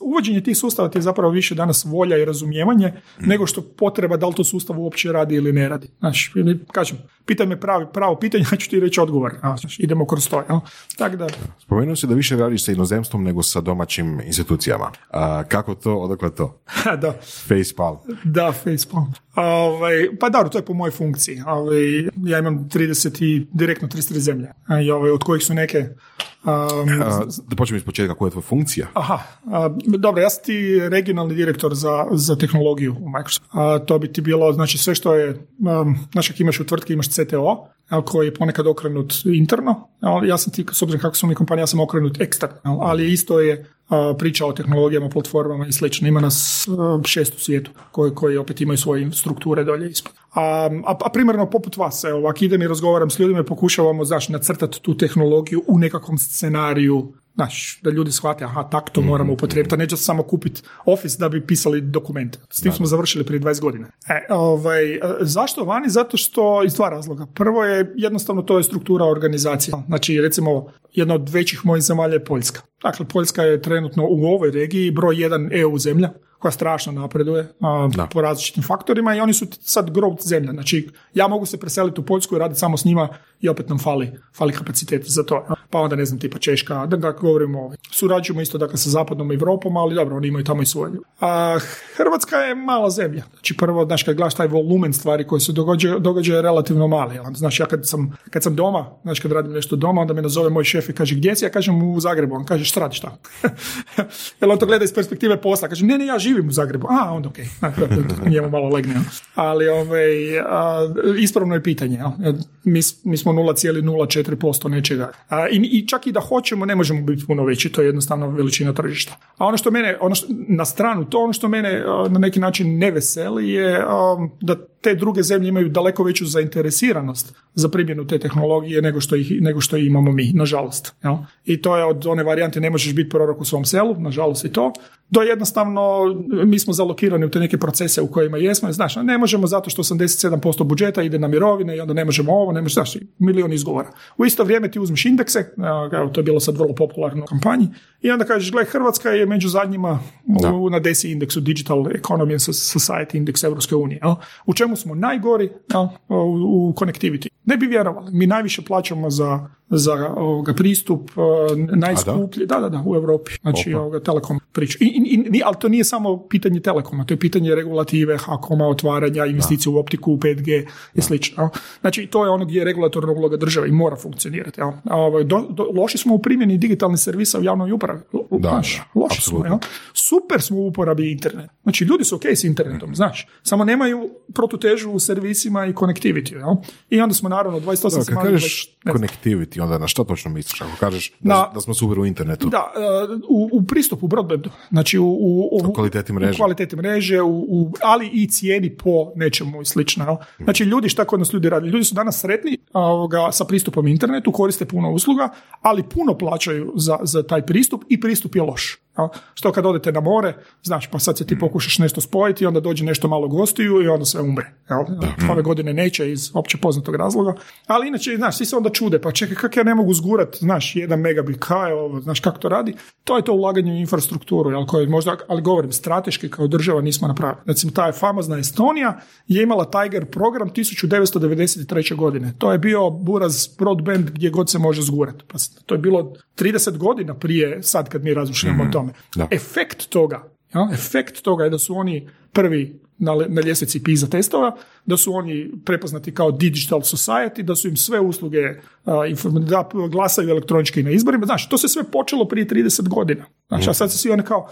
uvođenje tih sustava ti je zapravo više danas volja i razumijevanje mm. nego što potreba da li to sustav uopće radi ili ne radi. Znači, kažem, pitaj me pravi, pravo pitanje, ja ću ti reći odgovor. Znači, idemo kroz to. Jel? Tako da... Spomenuo si da više radiš sa inozemstvom nego sa domaćim institucijama. A, kako to, odakle to? da. Facepalm. Da, facepalm. Ovaj, pa dobro, to je po mojoj funkciji. Ovaj, ja imam 30 i direktno 33 zemlje, i ovaj, od kojih su neke da počnem iz početka, koja je tvoja funkcija? Aha, dobro, ja sam ti regionalni direktor za, za tehnologiju u Microsoftu. to bi ti bilo, znači sve što je, znači ako imaš u tvrtki imaš CTO, koji je ponekad okrenut interno, ja sam ti, s obzirom kako smo mi kompanija, ja sam okrenut eksterno, ali isto je priča o tehnologijama, platformama i slično. Ima nas šest u svijetu koji, koji opet imaju svoje strukture dolje ispod. A, a, primarno poput vas, evo, ovak idem i razgovaram s ljudima i pokušavamo, znaš, nacrtati tu tehnologiju u nekakvom scenariju Znaš, da ljudi shvate, aha, tak to moramo mhm. upotrijebiti, a neće samo kupiti Office da bi pisali dokumente. S tim smo završili prije 20 godina. E, ovaj, zašto vani? Zato što iz dva razloga. Prvo je, jednostavno, to je struktura organizacije. Znači, recimo, jedna od većih mojih zemalja je Poljska. Dakle, Poljska je trenutno u ovoj regiji broj jedan EU zemlja koja strašno napreduje a, po različitim faktorima i oni su sad growth zemlja. Znači, ja mogu se preseliti u Poljsku i raditi samo s njima i opet nam fali, fali kapacitet za to. Pa onda ne znam, tipa Češka, da ga govorimo, surađujemo isto dakle sa zapadnom Evropom, ali dobro, oni imaju tamo i svoje. A, Hrvatska je mala zemlja. Znači prvo, znaš, kad gledaš taj volumen stvari koji se događaju, događa je relativno mali. Znači ja kad sam, kad sam doma, znači kad radim nešto doma, onda me nazove moj šef i kaže gdje si? Ja kažem u Zagrebu. On kaže šta radiš tamo? Jer on to gleda iz perspektive posla. Kaže ne, ne, ja živim u Zagrebu. A, onda. Okay. Njemu malo legne. Ali ovaj, ispravno je pitanje. Mi, mi smo 0,04% nečega. A, i, I čak i da hoćemo, ne možemo biti puno veći, to je jednostavno veličina tržišta. A ono što mene, ono što, na stranu, to ono što mene na neki način ne veseli je da te druge zemlje imaju daleko veću zainteresiranost za primjenu te tehnologije nego što ih, nego što imamo mi, nažalost. Jel? I to je od one varijante ne možeš biti prorok u svom selu, nažalost i to, do jednostavno mi smo zalokirani u te neke procese u kojima jesmo. Znaš, ne možemo zato što 87% budžeta ide na mirovine i onda ne možemo ovo, ne možemo, znaš, milion izgovora. U isto vrijeme ti uzmeš indekse, evo, to je bilo sad vrlo popularno u kampanji, i onda kažeš, gle, Hrvatska je među zadnjima u, na DESI indeksu Digital Economy and Society Index Evropske unije. U čemu smo najgori u, u connectivity. Ne bi vjerovali. Mi najviše plaćamo za za ovoga pristup uh, najskuplji, da? da, da, u Europi, znači ovoga, telekom priča. I, i, ali to nije samo pitanje telekoma, to je pitanje regulative, hakoma, otvaranja, investicije u optiku, 5G i slično. Znači, to je ono gdje je regulatorna uloga države i mora funkcionirati. Jel? Ovaj, do, loši smo u primjeni digitalnih servisa u javnoj upravi. Da, loši smo. Jel? Super smo u uporabi interneta. Znači, ljudi su ok s internetom, znaš. Samo nemaju protutežu u servisima i connectivity. Jel? I onda smo naravno 28 da, kažeš connectivity, onda na što točno misliš ako kažeš da, da smo super u internetu? Da, e, u, u pristupu broadbandu, znači u, u, u kvaliteti mreže, u kvaliteti mreže u, ali i cijeni po nečemu i slično. Znači ljudi, šta kod nas ljudi radi? Ljudi su danas sretni ovoga, sa pristupom internetu, koriste puno usluga, ali puno plaćaju za, za taj pristup i pristup je loš. Što kad odete na more, znaš, pa sad se ti pokušaš nešto spojiti, onda dođe nešto malo gostiju i onda sve umre. Ove godine neće iz opće poznatog razloga. Ali inače, znaš, svi se onda čude, pa čekaj, kako ja ne mogu zgurat, znaš, jedan megabit, kaj ovo, znaš, kako to radi? To je to ulaganje u infrastrukturu, jel, koje možda, ali govorim, strateški kao država nismo napravili. Recimo, ta je famozna Estonija je imala Tiger program 1993. godine. To je bio buraz broadband gdje god se može zgurati. Pa to je bilo 30 godina prije sad kad mi razmišljamo o tome. Efekt toga, ja, efekt toga je da su oni prvi na, na ljestvici PISA testova, da su oni prepoznati kao digital society, da su im sve usluge da glasaju elektronički na izborima. Znači, to se sve počelo prije 30 godina. Znači, a sad se svi oni kao,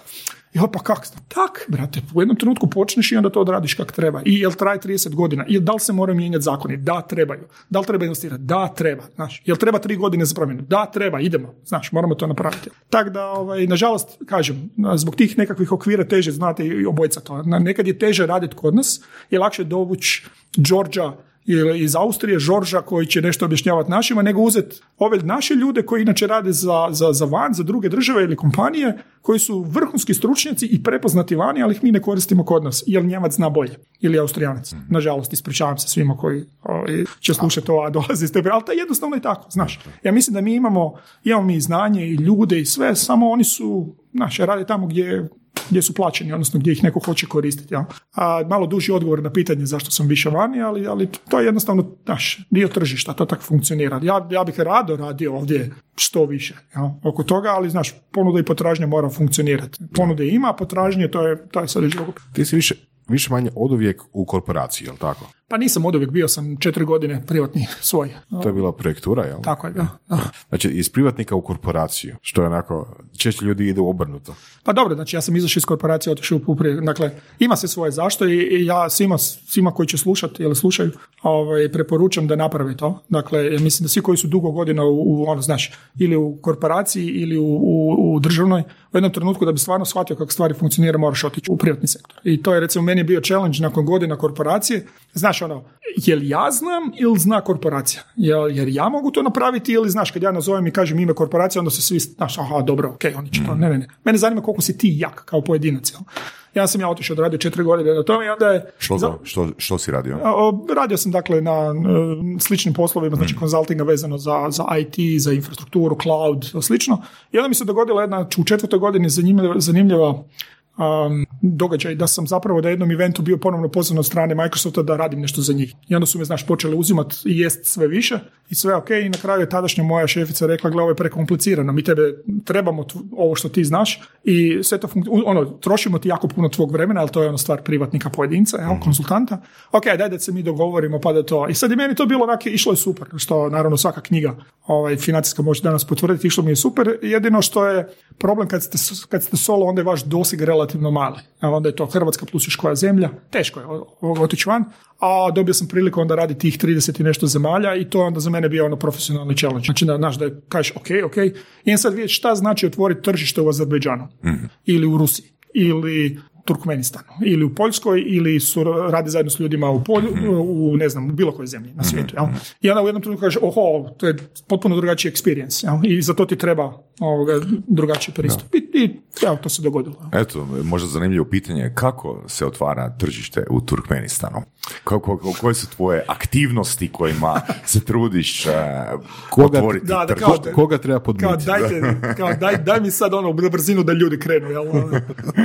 jo pa kak, tak, brate, u jednom trenutku počneš i onda to odradiš kak treba. I jel traje 30 godina? I da li se moraju mijenjati zakoni? Da, trebaju. Da li treba investirati? Da, treba. Znaš, jel treba tri godine za promjenu? Da, treba, idemo. Znaš, moramo to napraviti. Tako da, ovaj, nažalost, kažem, zbog tih nekakvih okvira teže znate i obojca to. Nekad je teže raditi kod nas, je lakše dovući Georgia ili iz Austrije, Žorža koji će nešto objašnjavati našima, nego uzeti ove naše ljude koji inače rade za, za, za van, za druge države ili kompanije, koji su vrhunski stručnjaci i prepoznati vani, ali ih mi ne koristimo kod nas, jer Njemac zna bolje, ili Austrijanac. Mhm. Nažalost, ispričavam se svima koji ovaj, će slušati to, a dolazi iz tebe, ali to je jednostavno i tako, znaš. Ja mislim da mi imamo, imamo mi znanje i ljude i sve, samo oni su, znaš, rade tamo gdje gdje su plaćeni, odnosno gdje ih neko hoće koristiti. Ja. A malo duži odgovor na pitanje zašto sam više vani, ali, ali to je jednostavno naš dio tržišta, to tako funkcionira. Ja, ja bih rado radio ovdje što više ja, oko toga, ali znaš, ponuda i potražnja mora funkcionirati. Ponude ima, potražnje, to je, to je sad drugo. Ti si više, više manje oduvijek u korporaciji, jel tako? Pa nisam od uvijek, bio sam četiri godine privatni svoj. To je bila projektura, jel? Tako je, da. da. Znači, iz privatnika u korporaciju, što je onako, češće ljudi idu obrnuto. Pa dobro, znači ja sam izašao iz korporacije, otišao u prije, dakle, ima se svoje zašto i ja svima, svima koji će slušati ili slušaju, ovaj, preporučam da naprave to. Dakle, ja mislim da svi koji su dugo godina u, u ono, znaš, ili u korporaciji ili u, u, u državnoj, u jednom trenutku da bi stvarno shvatio kako stvari funkcionira, moraš otići u privatni sektor. I to je recimo meni bio challenge nakon godina korporacije. Znaš ono, jel ja znam ili zna korporacija? Jel, jer ja mogu to napraviti ili znaš kad ja nazovem i kažem ime korporacije onda se svi, znaš, aha, dobro, ok, oni će to, ne, ne, ne. Mene zanima koliko si ti jak kao pojedinac. Jel? Ja sam ja otišao odradio četiri godine na tome i onda je... Što, što, što si radio? Radio sam dakle na sličnim poslovima, znači mm. konzultinga vezano za, za IT, za infrastrukturu, cloud, slično. I onda mi se dogodila jedna, u četvrtoj godini zanimljiva, zanimljiva um, događaj da sam zapravo na jednom eventu bio ponovno pozvan od strane Microsofta da radim nešto za njih. I onda su me, znaš, počeli uzimati i jest sve više i sve ok. I na kraju je tadašnja moja šefica rekla, gle, ovo je prekomplicirano, mi tebe trebamo ovo što ti znaš i sve to ono, trošimo ti jako puno tvog vremena, ali to je ono stvar privatnika pojedinca, jel, mm konsultanta. Ok, daj da se mi dogovorimo pa da to. I sad je meni to bilo onak, išlo je super, što naravno svaka knjiga ovaj, financijska može danas potvrditi, išlo mi je super. Jedino što je problem kad ste, kad ste solo, onda je vaš doseg relativno mali. Onda je to Hrvatska plus još koja zemlja, teško je otići van, a dobio sam priliku onda raditi tih 30 i nešto zemalja i to je onda za mene bio ono profesionalni challenge. Znači, da, znaš, da kažeš, ok, ok, i sad vidjeti šta znači otvoriti tržište u Azerbejdžanu mm ili u Rusiji ili Turkmenistanu ili u Poljskoj ili su radi zajedno s ljudima u Polju, mhm. u ne znam, u bilo kojoj zemlji na svijetu. Jel? I onda u jednom trenutku kaže, oho, to je potpuno drugačiji experience jel? i za to ti treba ovoga, drugačiji pristup. I, I ja, to se dogodilo. Eto, možda zanimljivo pitanje, kako se otvara tržište u Turkmenistanu? Kako, koje su tvoje aktivnosti kojima se trudiš uh, koga, otvoriti da, da, kao, koga treba podmiti? Kao, dajte, kao, daj, daj mi sad ono brzinu da ljudi krenu. Jel?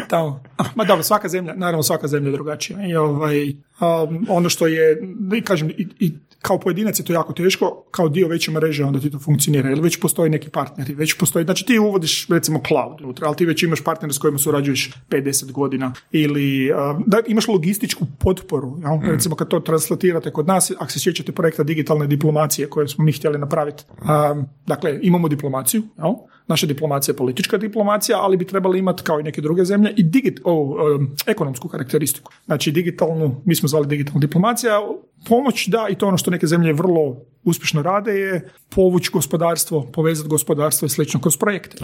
Tamo. Ma dobro, svaka zemlja, naravno svaka zemlja je drugačija. I ovaj, um, ono što je, kažem, i, i kao pojedinac je to jako teško, kao dio veće mreže onda ti to funkcionira, jer već postoji neki partneri, već postoji, znači ti uvodiš recimo cloud unutra, ali ti već imaš partnere s kojima surađuješ 50 godina ili da imaš logističku potporu, ja? Mm. recimo kad to translatirate kod nas, ako se sjećate projekta digitalne diplomacije koje smo mi htjeli napraviti, dakle imamo diplomaciju, ja? naša diplomacija je politička diplomacija, ali bi trebali imati kao i neke druge zemlje i digit, o, ekonomsku karakteristiku. Znači digitalnu, mi smo zvali digitalnu diplomacija, pomoć da i to ono što neke zemlje vrlo uspješno rade je povući gospodarstvo, povezati gospodarstvo i slično kroz projekte.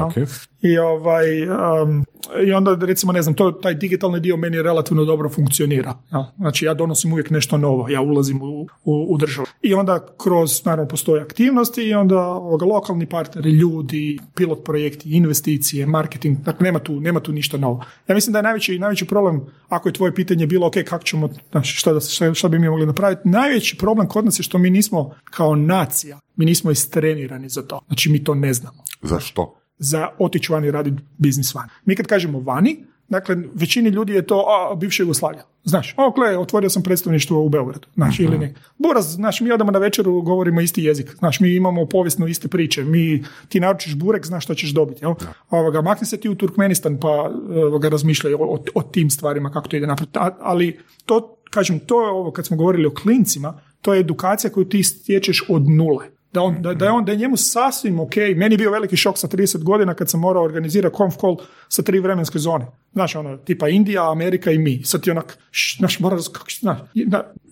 I, ovaj, um, I onda recimo ne znam, to, taj digitalni dio meni relativno dobro funkcionira. Ja? Znači ja donosim uvijek nešto novo, ja ulazim u, u, u državu. I onda kroz, naravno, postoje aktivnosti i onda ovoga, lokalni partneri, ljudi, pilot projekti, investicije, marketing, dakle nema tu, nema tu ništa novo. Ja mislim da je najveći, najveći problem, ako je tvoje pitanje bilo, ok, kako ćemo, znači, šta, šta, šta bi mi mogli napraviti, najveći problem kod nas je što mi nismo kao nacija, mi nismo istrenirani za to. Znači mi to ne znamo. Zašto? Za otići vani raditi biznis vani. Mi kad kažemo vani, Dakle, većini ljudi je to a, bivša Jugoslavija. Znaš, o, gle, otvorio sam predstavništvo u Beogradu. Znaš, ili mhm. ne. Buraz, znaš, mi odamo na večeru, govorimo isti jezik. Znaš, mi imamo povijesno iste priče. Mi, ti naručiš burek, znaš što ćeš dobiti. Jel? Ovoga, makni se ti u Turkmenistan pa ovoga, razmišljaj o, o, tim stvarima, kako to ide naprijed. Ali to, kažem, to je ovo, kad smo govorili o klincima, to je edukacija koju ti stječeš od nule. Da, on, da, da, je on, da je njemu sasvim ok. Meni je bio veliki šok sa 30 godina kad sam morao organizirati conf call sa tri vremenske zone. Znaš, ono, tipa Indija, Amerika i mi. Sad ti onak, znaš, mora, znaš,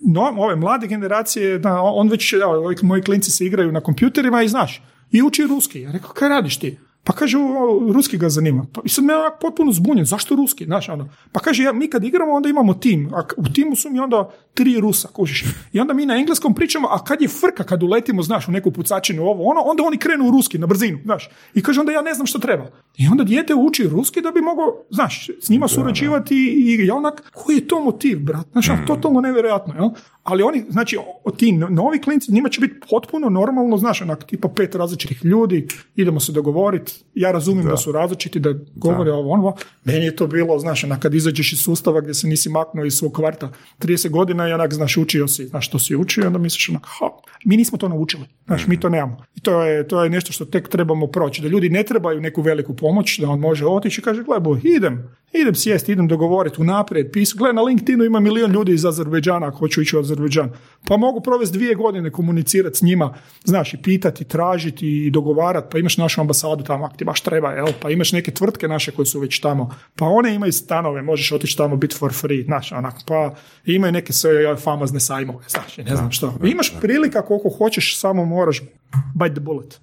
no, ove mlade generacije, da, on već, ovi moji klinci se igraju na kompjuterima i znaš, i uči ruski. Ja rekao, kaj radiš ti? Pa kaže, o, ruski ga zanima. Pa, I sad me onak potpuno zbunjen, zašto ruski? Znaš, ono. Pa kaže, ja, mi kad igramo, onda imamo tim. A u timu su mi onda tri Rusa, kužiš. I onda mi na engleskom pričamo, a kad je frka, kad uletimo, znaš, u neku pucačinu, ovo, ono, onda oni krenu u ruski, na brzinu, znaš. I kaže, onda ja ne znam što treba. I onda dijete uči ruski da bi mogao, znaš, s njima surađivati i ja onak, koji je to motiv, brat? Znaš, mm. totalno nevjerojatno, jel? Ali oni, znači, ti novi klinci, njima će biti potpuno normalno, znaš, onak, tipa pet različitih ljudi, idemo se dogovoriti, ja razumijem da, su različiti, da govore ovo ono, meni je to bilo, znaš, onak, kad izađeš iz sustava gdje se nisi maknuo iz svog kvarta 30 godina i onak, znaš, učio si, znaš, što si učio, onda misliš onak, ha, mi nismo to naučili, znaš, mi to nemamo. I to je, to je nešto što tek trebamo proći, da ljudi ne trebaju neku veliku pomoć, da on može otići i kaže, gledaj, idem, idem sjesti, idem dogovoriti unaprijed, pisu, gle na LinkedInu ima milion ljudi iz Azerbejdžana ako hoću ići u Azerbejdžan, pa mogu provesti dvije godine komunicirati s njima, znaš, i pitati, tražiti i dogovarati, pa imaš našu ambasadu tamo ako ti baš treba, jel? pa imaš neke tvrtke naše koje su već tamo, pa one imaju stanove, možeš otići tamo biti for free, znaš, onak, pa imaju neke sve famozne sajmove, znaš, ne znam što. Imaš prilika koliko hoćeš, samo moraš bite the bullet.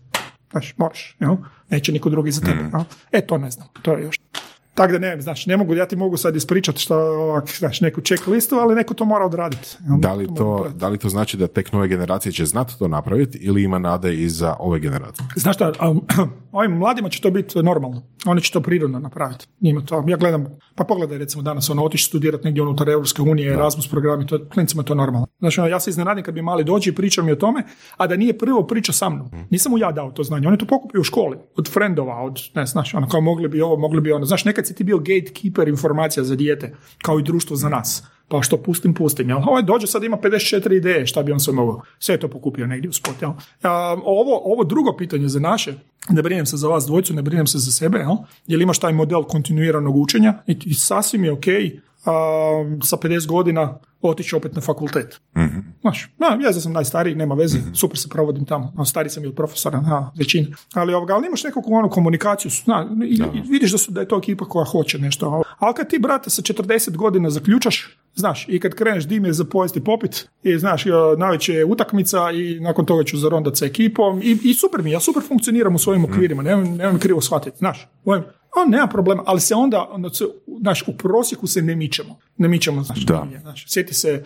Znaš, moraš, jel? Neće niko drugi za tebe. Mm. E, to ne znam, to je još. Tako da ne, znači, ne mogu, ja ti mogu sad ispričati što, ovak, znači, neku check listu, ali neko to mora odraditi. Da li to, da li to znači da tek nove generacije će znati to napraviti ili ima nade i za ove generacije? Znaš šta, ovim mladima će to biti normalno. Oni će to prirodno napraviti. Njima to, ja gledam, pa pogledaj recimo danas, ono, otići studirati negdje unutar Europske unije, Erasmus programi, to, klincima to normalno. Znači, ono, ja se iznenadim kad bi mali dođi i pričao mi o tome, a da nije prvo priča sa mnom. Mm. Nisam mu ja dao to znanje, oni to pokupio u školi, od frendova, od, ne znaš, ono, kao mogli bi ovo, mogli bi ono, znaš, nekad si ti bio gatekeeper informacija za dijete, kao i društvo za nas. Pa što pustim, pustim. Jel? Ovaj dođe sad ima 54 ideje, šta bi on sve mogao. Sve je to pokupio negdje u spot. Jel? ovo, ovo drugo pitanje za naše, ne brinem se za vas dvojcu, ne brinem se za sebe, jel, jel imaš taj model kontinuiranog učenja i, i sasvim je ok sa 50 godina otići opet na fakultet. Mm-hmm. Znaš, ja sam najstariji, nema veze, mm super se provodim tamo, a stari sam i od profesora, na većini. Ali, ovoga, ali imaš nekakvu onu komunikaciju, na, i, vidiš da, su, da je to ekipa koja hoće nešto. Ali kad ti, brate, sa 40 godina zaključaš, znaš, i kad kreneš dim je za pojesti popit, i znaš, najveće je utakmica i nakon toga ću zarondat sa ekipom i, i super mi, ja super funkcioniram u svojim mhm. okvirima, nemoj, nemoj krivo shvatiti, znaš, a, nema problema, ali se onda, onda znaš, u prosjeku se ne mičemo. Ne mičemo, znaš, da. znaš sjeti se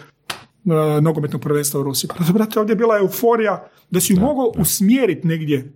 uh, nogometnog prvenstva u Rusiji. Pa, brate, ovdje je bila euforija da si ju mogao usmjeriti negdje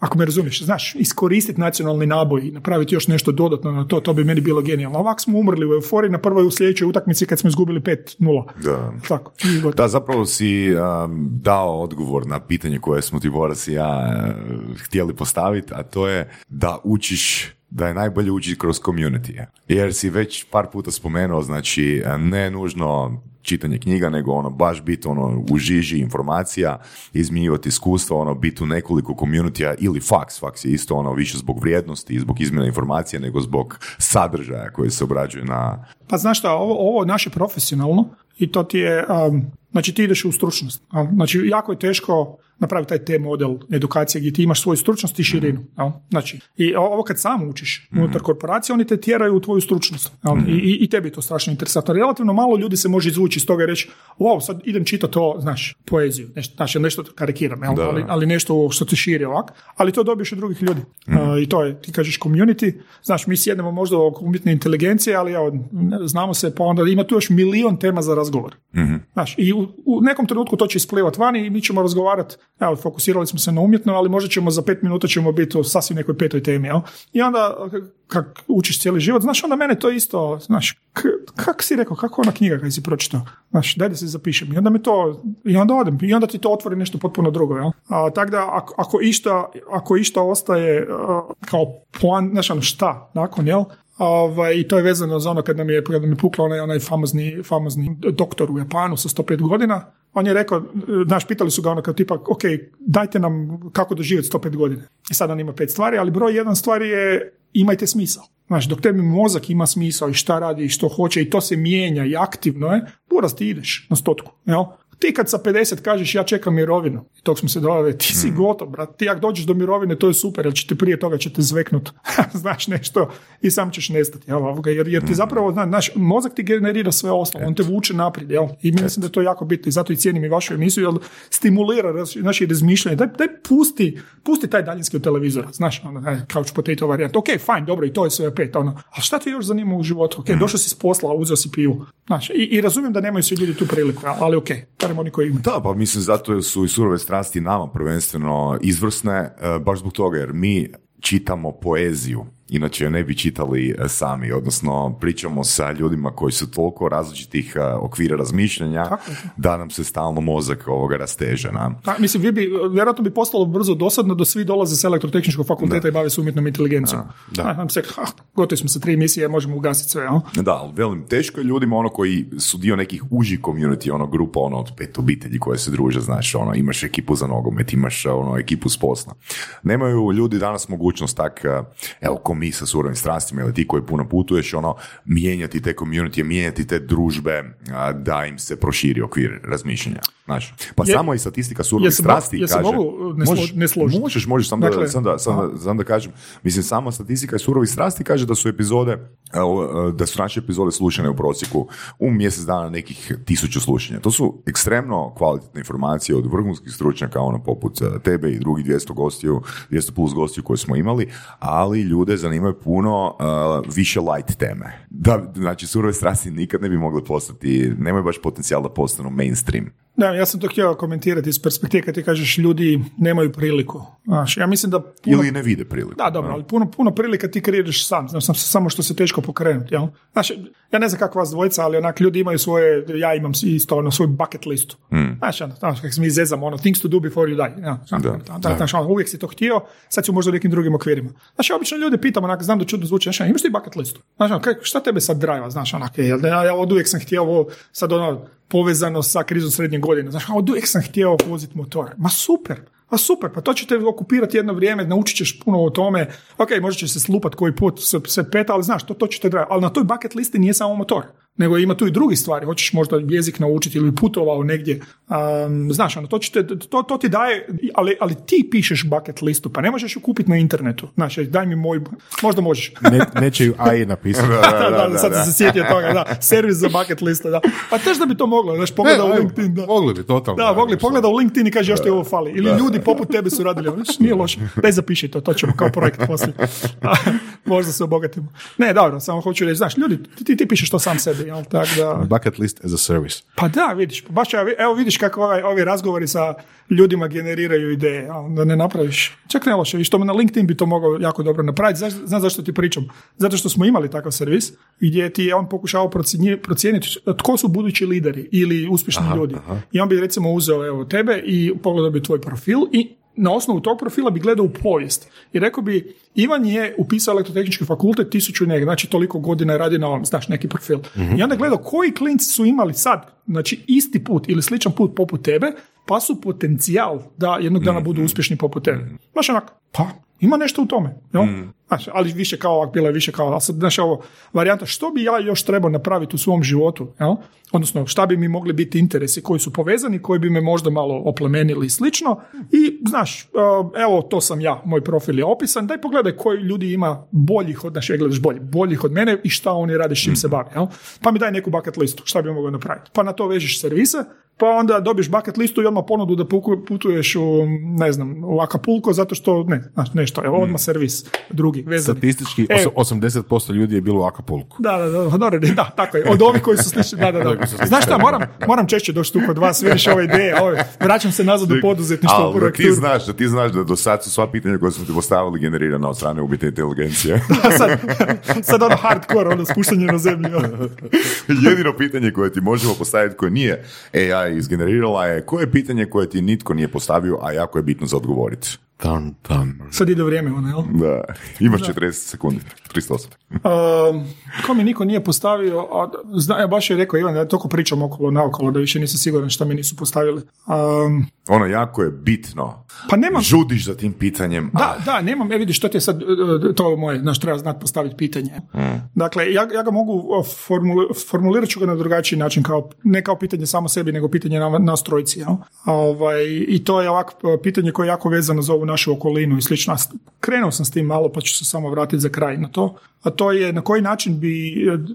ako me razumiješ, znaš, iskoristiti nacionalni naboj i napraviti još nešto dodatno na to, to bi meni bilo genijalno. Ovako smo umrli u euforiji na prvoj u sljedećoj utakmici kad smo izgubili 5-0. Da. Tako, da, zapravo si um, dao odgovor na pitanje koje smo ti Boras i ja uh, htjeli postaviti, a to je da učiš da je najbolje učiti kroz community. Jer si već par puta spomenuo, znači ne nužno čitanje knjiga, nego ono baš biti ono u žiži informacija, izmijivati iskustva, ono biti u nekoliko communitya ili faks, faks je isto ono više zbog vrijednosti i zbog izmjena informacija nego zbog sadržaja koji se obrađuje na... Pa znaš šta, ovo, ovo naše profesionalno i to ti je, um, znači ti ideš u stručnost. Znači jako je teško napravi taj T model edukacije gdje ti imaš svoju stručnost i širinu. Jel? Znači, i ovo kad sam učiš mm unutar korporacije, oni te tjeraju u tvoju stručnost. I, i, I tebi je to strašno interesantno. Relativno malo ljudi se može izvući iz toga i reći, wow, sad idem čitati to, znaš, poeziju, nešto, znači, nešto karikiram, jel? Ali, ali, nešto što se širi ovak, ali to dobiješ od drugih ljudi. mm I to je, ti kažeš community, znaš, mi sjednemo možda oko umjetne inteligencije, ali evo, znamo se, pa onda ima tu još milion tema za razgovor. mm Znaš, i u, u, nekom trenutku to će isplivati vani i mi ćemo razgovarati evo, fokusirali smo se na umjetno, ali možda ćemo za pet minuta ćemo biti u sasvim nekoj petoj temi, jel? I onda, kak učiš cijeli život, znaš, onda mene to isto, znaš, kako si rekao, kako ona knjiga kad si pročitao, znaš, daj da se zapišem. I onda me to, i onda odem, i onda ti to otvori nešto potpuno drugo, jel? A, tako da, ako, ako, išta, ako išta ostaje kao plan, znaš, ono, šta, nakon, jel? Ovaj, I to je vezano za ono kad nam je, kad nam je pukla onaj, onaj famozni, famozni doktor u Japanu sa 105 godina. On je rekao, znaš, pitali su ga ono kao tipa, ok, dajte nam kako doživjeti 105 godina. I sad on ima pet stvari, ali broj jedan stvari je imajte smisao. Znaš, dok tebi mozak ima smisao i šta radi i što hoće i to se mijenja i aktivno je, buraz ti ideš na stotku. Jel? Ti kad sa 50 kažeš ja čekam mirovinu, i tog smo se doveli, ti si mm. gotov, brat. Ti ako dođeš do mirovine, to je super, jer će te prije toga će te zveknut, znaš nešto, i sam ćeš nestati. Jel? Jer, jer ti mm. zapravo, znaš, mozak ti generira sve ostalo, on te vuče naprijed. Jel? I mislim da je to jako bitno i zato i cijenim i vašu emisiju, jer stimulira naše razmišljanje. Daj, daj pusti, pusti taj daljinski u televizor, znaš, ono, couch potato varijant. Ok, fajn, dobro, i to je sve pet. Ono. A šta ti još zanima u životu? Ok, mm. došao si s posla, uzeo si pivu. Znaš, i, i razumijem da nemaju svi ljudi tu priliku, ali ok, oni koji imaju. Da, pa mislim zato su i surove strasti nama prvenstveno izvrsne, e, baš zbog toga jer mi čitamo poeziju inače ne bi čitali e, sami, odnosno pričamo sa ljudima koji su toliko različitih e, okvira razmišljanja da nam se stalno mozak ovoga rasteže. Na. Pa, mislim, vi bi, vjerojatno bi postalo brzo dosadno da svi dolaze s elektrotehničkog fakulteta i bave se umjetnom inteligencijom. Da. A, se, ha, gotovi smo sa tri emisije, možemo ugasiti sve. Da, ali velim, teško je ljudima ono koji su dio nekih užih community, ono grupa ono od pet obitelji koje se druže, znaš, ono, imaš ekipu za nogomet, imaš ono, ekipu s posla. Nemaju ljudi danas mogućnost tak, e, evo, mi sa surovim strastima ili ti koji puno putuješ, ono, mijenjati te community, mijenjati te družbe da im se proširi okvir razmišljanja. Znaš, pa je, samo i statistika surovih strasti je kaže... mogu ne, možeš, ne složiti? Možeš, možeš, sam, dakle, da, sam, da, sam, sam da kažem. Mislim, sama statistika surovih strasti kaže da su epizode, da su naše epizode slušane u prosjeku u mjesec dana nekih tisuću slušanja. To su ekstremno kvalitetne informacije od vrhunskih stručnjaka, ono poput e, tebe i drugih 200 gostiju, 200 plus gostiju koje smo imali, ali ljude zanimaju puno uh, više light teme. Da, znači, surove strasti nikad ne bi mogle postati, nemaju baš potencijal da postanu mainstream. Da, ja sam to htio komentirati iz perspektive kad ti kažeš ljudi nemaju priliku. Znaš, ja mislim da... Puno, Ili ne vide priliku. Da, dobro, ali puno, puno prilika ti kreiraš sam. Znaš, samo što se teško pokrenuti. Jel? Znaš, ja ne znam kako vas dvojica, ali onak ljudi imaju svoje, ja imam isto ono, svoju bucket listu. Mm. Znaš, ono, znaš, kako se mi zezamo, ono, things to do before you die. Ja, znaš, da, da, Znaš, ono, uvijek si to htio, sad ću možda u nekim drugim okvirima. Znaš, ja obično ljude pitam, onak, znam da čudno zvuči, znaš, imaš ti bucket listu? Znaš, ono, šta tebe sad drive, znaš, onak, jel, ja, ja od uvijek sam htio ovo, sad ono, povezano sa krizom srednje godine. Znaš, od uvijek sam htio voziti motor. Ma super, a super, pa to će te okupirati jedno vrijeme, naučit ćeš puno o tome, ok, možda će se slupat koji put se, se peta, ali znaš, to, to će te ali na toj bucket listi nije samo motor nego ima tu i drugi stvari. Hoćeš možda jezik naučiti ili putovao negdje. Um, znaš, ono, to, to, to, ti daje, ali, ali ti pišeš bucket listu, pa ne možeš ju kupiti na internetu. Znaš, daj mi moj, možda možeš. ne, neće ju AI napisati. da, da, da, sad sam se sjetio toga, da. Servis za bucket listu, da. Pa tež da bi to moglo, znaš, pogleda u LinkedIn. Da. Mogli bi, totalno. Da, mogli, pogleda u LinkedIn i kaže još ti ovo fali. Ili ljudi poput tebe su radili, znaš, nije loše. Daj zapiši to, to ćemo kao projekt poslije. možda se obogatimo. Ne, dobro, samo hoću reći, znaš, ljudi, ti, ti pišeš to sam sebi, jel, tako da bucket list as a service. Pa da, vidiš, baš evo vidiš kako ovaj, ovi razgovori sa ljudima generiraju ideje, da ne napraviš. Čak ne loše, i što na LinkedIn bi to mogao jako dobro napraviti. Znaš, znaš zašto ti pričam? Zato što smo imali takav servis gdje ti je on pokušao procijeniti tko su budući lideri ili uspješni ljudi. I on bi recimo uzeo evo tebe i pogledao bi tvoj profil i na osnovu tog profila bi gledao u povijest. I rekao bi, Ivan je upisao elektrotehnički fakultet tisuću neg, znači toliko godina je radio na ovom, znaš, neki profil. mm I onda gledao koji klinci su imali sad, znači isti put ili sličan put poput tebe, pa su potencijal da jednog dana budu mhm. uspješni poput tebe. Znaš, onak, pa ima nešto u tome. Jel? Mm. ali više kao ovak, bilo je više kao, ali sad, znaš, ovo, varijanta, što bi ja još trebao napraviti u svom životu, jel? odnosno, šta bi mi mogli biti interesi koji su povezani, koji bi me možda malo oplemenili i slično, i, znaš, uh, evo, to sam ja, moj profil je opisan, daj pogledaj koji ljudi ima boljih od, znaš, gledaš bolji, boljih od mene i šta oni rade, s čim se mhm. bave, jel? pa mi daj neku bucket listu, šta bi mogao napraviti, pa na to vežeš servise, pa onda dobiješ bucket listu i odmah ponudu da putuješ u, ne znam, u Acapulco zato što, ne, znaš, nešto, evo, odmah servis, drugi, vezani. Statistički, e, 80% ljudi je bilo u Acapulco. Da, da, da, da, da, tako je, od ovih koji su slični, da, da, da. Znaš šta, moram, moram češće doći tu kod vas, vidiš ove ideje, ove, vraćam se nazad u poduzetništvo u ti znaš, da ti znaš da do sad su sva pitanja koje smo ti postavili generirana od strane ubite inteligencije. da, sad, sad ono hardcore, ono spuštanje na zemlju. Jedino pitanje koje ti možemo postaviti koje nije AI izgenerirala je koje je pitanje koje ti nitko nije postavio, a jako je bitno za odgovoriti. Tam, tam. Sad ide vrijeme, ono, jel? Da, imaš 40 sekundi, 308. Uh, ko mi niko nije postavio, a zna, baš je rekao Ivan, da toliko pričam okolo naokolo, da više nisam siguran šta mi nisu postavili. Um, ono jako je bitno. Pa nemam... Žudiš za tim pitanjem. Da, da, nemam, e vidiš, što ti je sad, e, e, to moje, znaš, treba znati postaviti pitanje. Mm. Dakle, ja, ja ga mogu, formulirat ću ga na drugačiji način, kao, ne kao pitanje samo sebi, nego pitanje na, na strojci, jel? Ovaj, I to je ovako pitanje koje je jako vezano za ovu našu okolinu i slično. Krenuo sam s tim malo, pa ću se samo vratiti za kraj na to. A to je na koji način bi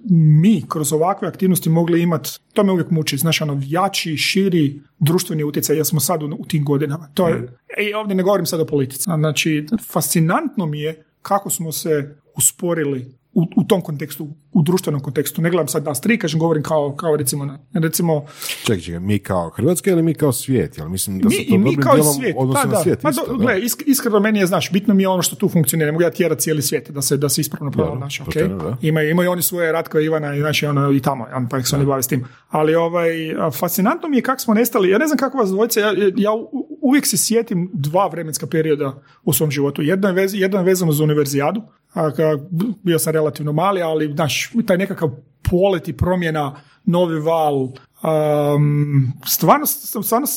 mi kroz ovakve aktivnosti mogli imati, to me uvijek muči, znaš, ono, jači, širi društveni utjecaj, jer smo sad u, u tim godinama. To je, i ovdje ne govorim sad o politici. Znači, fascinantno mi je kako smo se usporili u, u tom kontekstu u društvenom kontekstu. Ne gledam sad nas tri, kažem, govorim kao, kao recimo, na, recimo... Čekaj, čekaj, mi kao Hrvatska ili mi kao svijet? Jel mislim da mi, se to mi kao svijet, da, da. svijet Ma, do, gle, iskreno meni je, znaš, bitno mi je ono što tu funkcionira. Ne mogu ja tjerati cijeli svijet da se, da se ispravno pravi, znaš, ok. Imaju, imaju oni svoje Ratko Ivana i, znači, ono, i tamo, pa se oni bave s tim. Ali ovaj, fascinantno mi je kako smo nestali, ja ne znam kako vas dvojice, ja, ja uvijek se sjetim dva vremenska perioda u svom životu. Jedno je, vez, jedno je vezano za univerzijadu, a, bio sam relativno mali, ali znaš, taj nekakav polet i promjena, novi val, um, stvarno, stvarno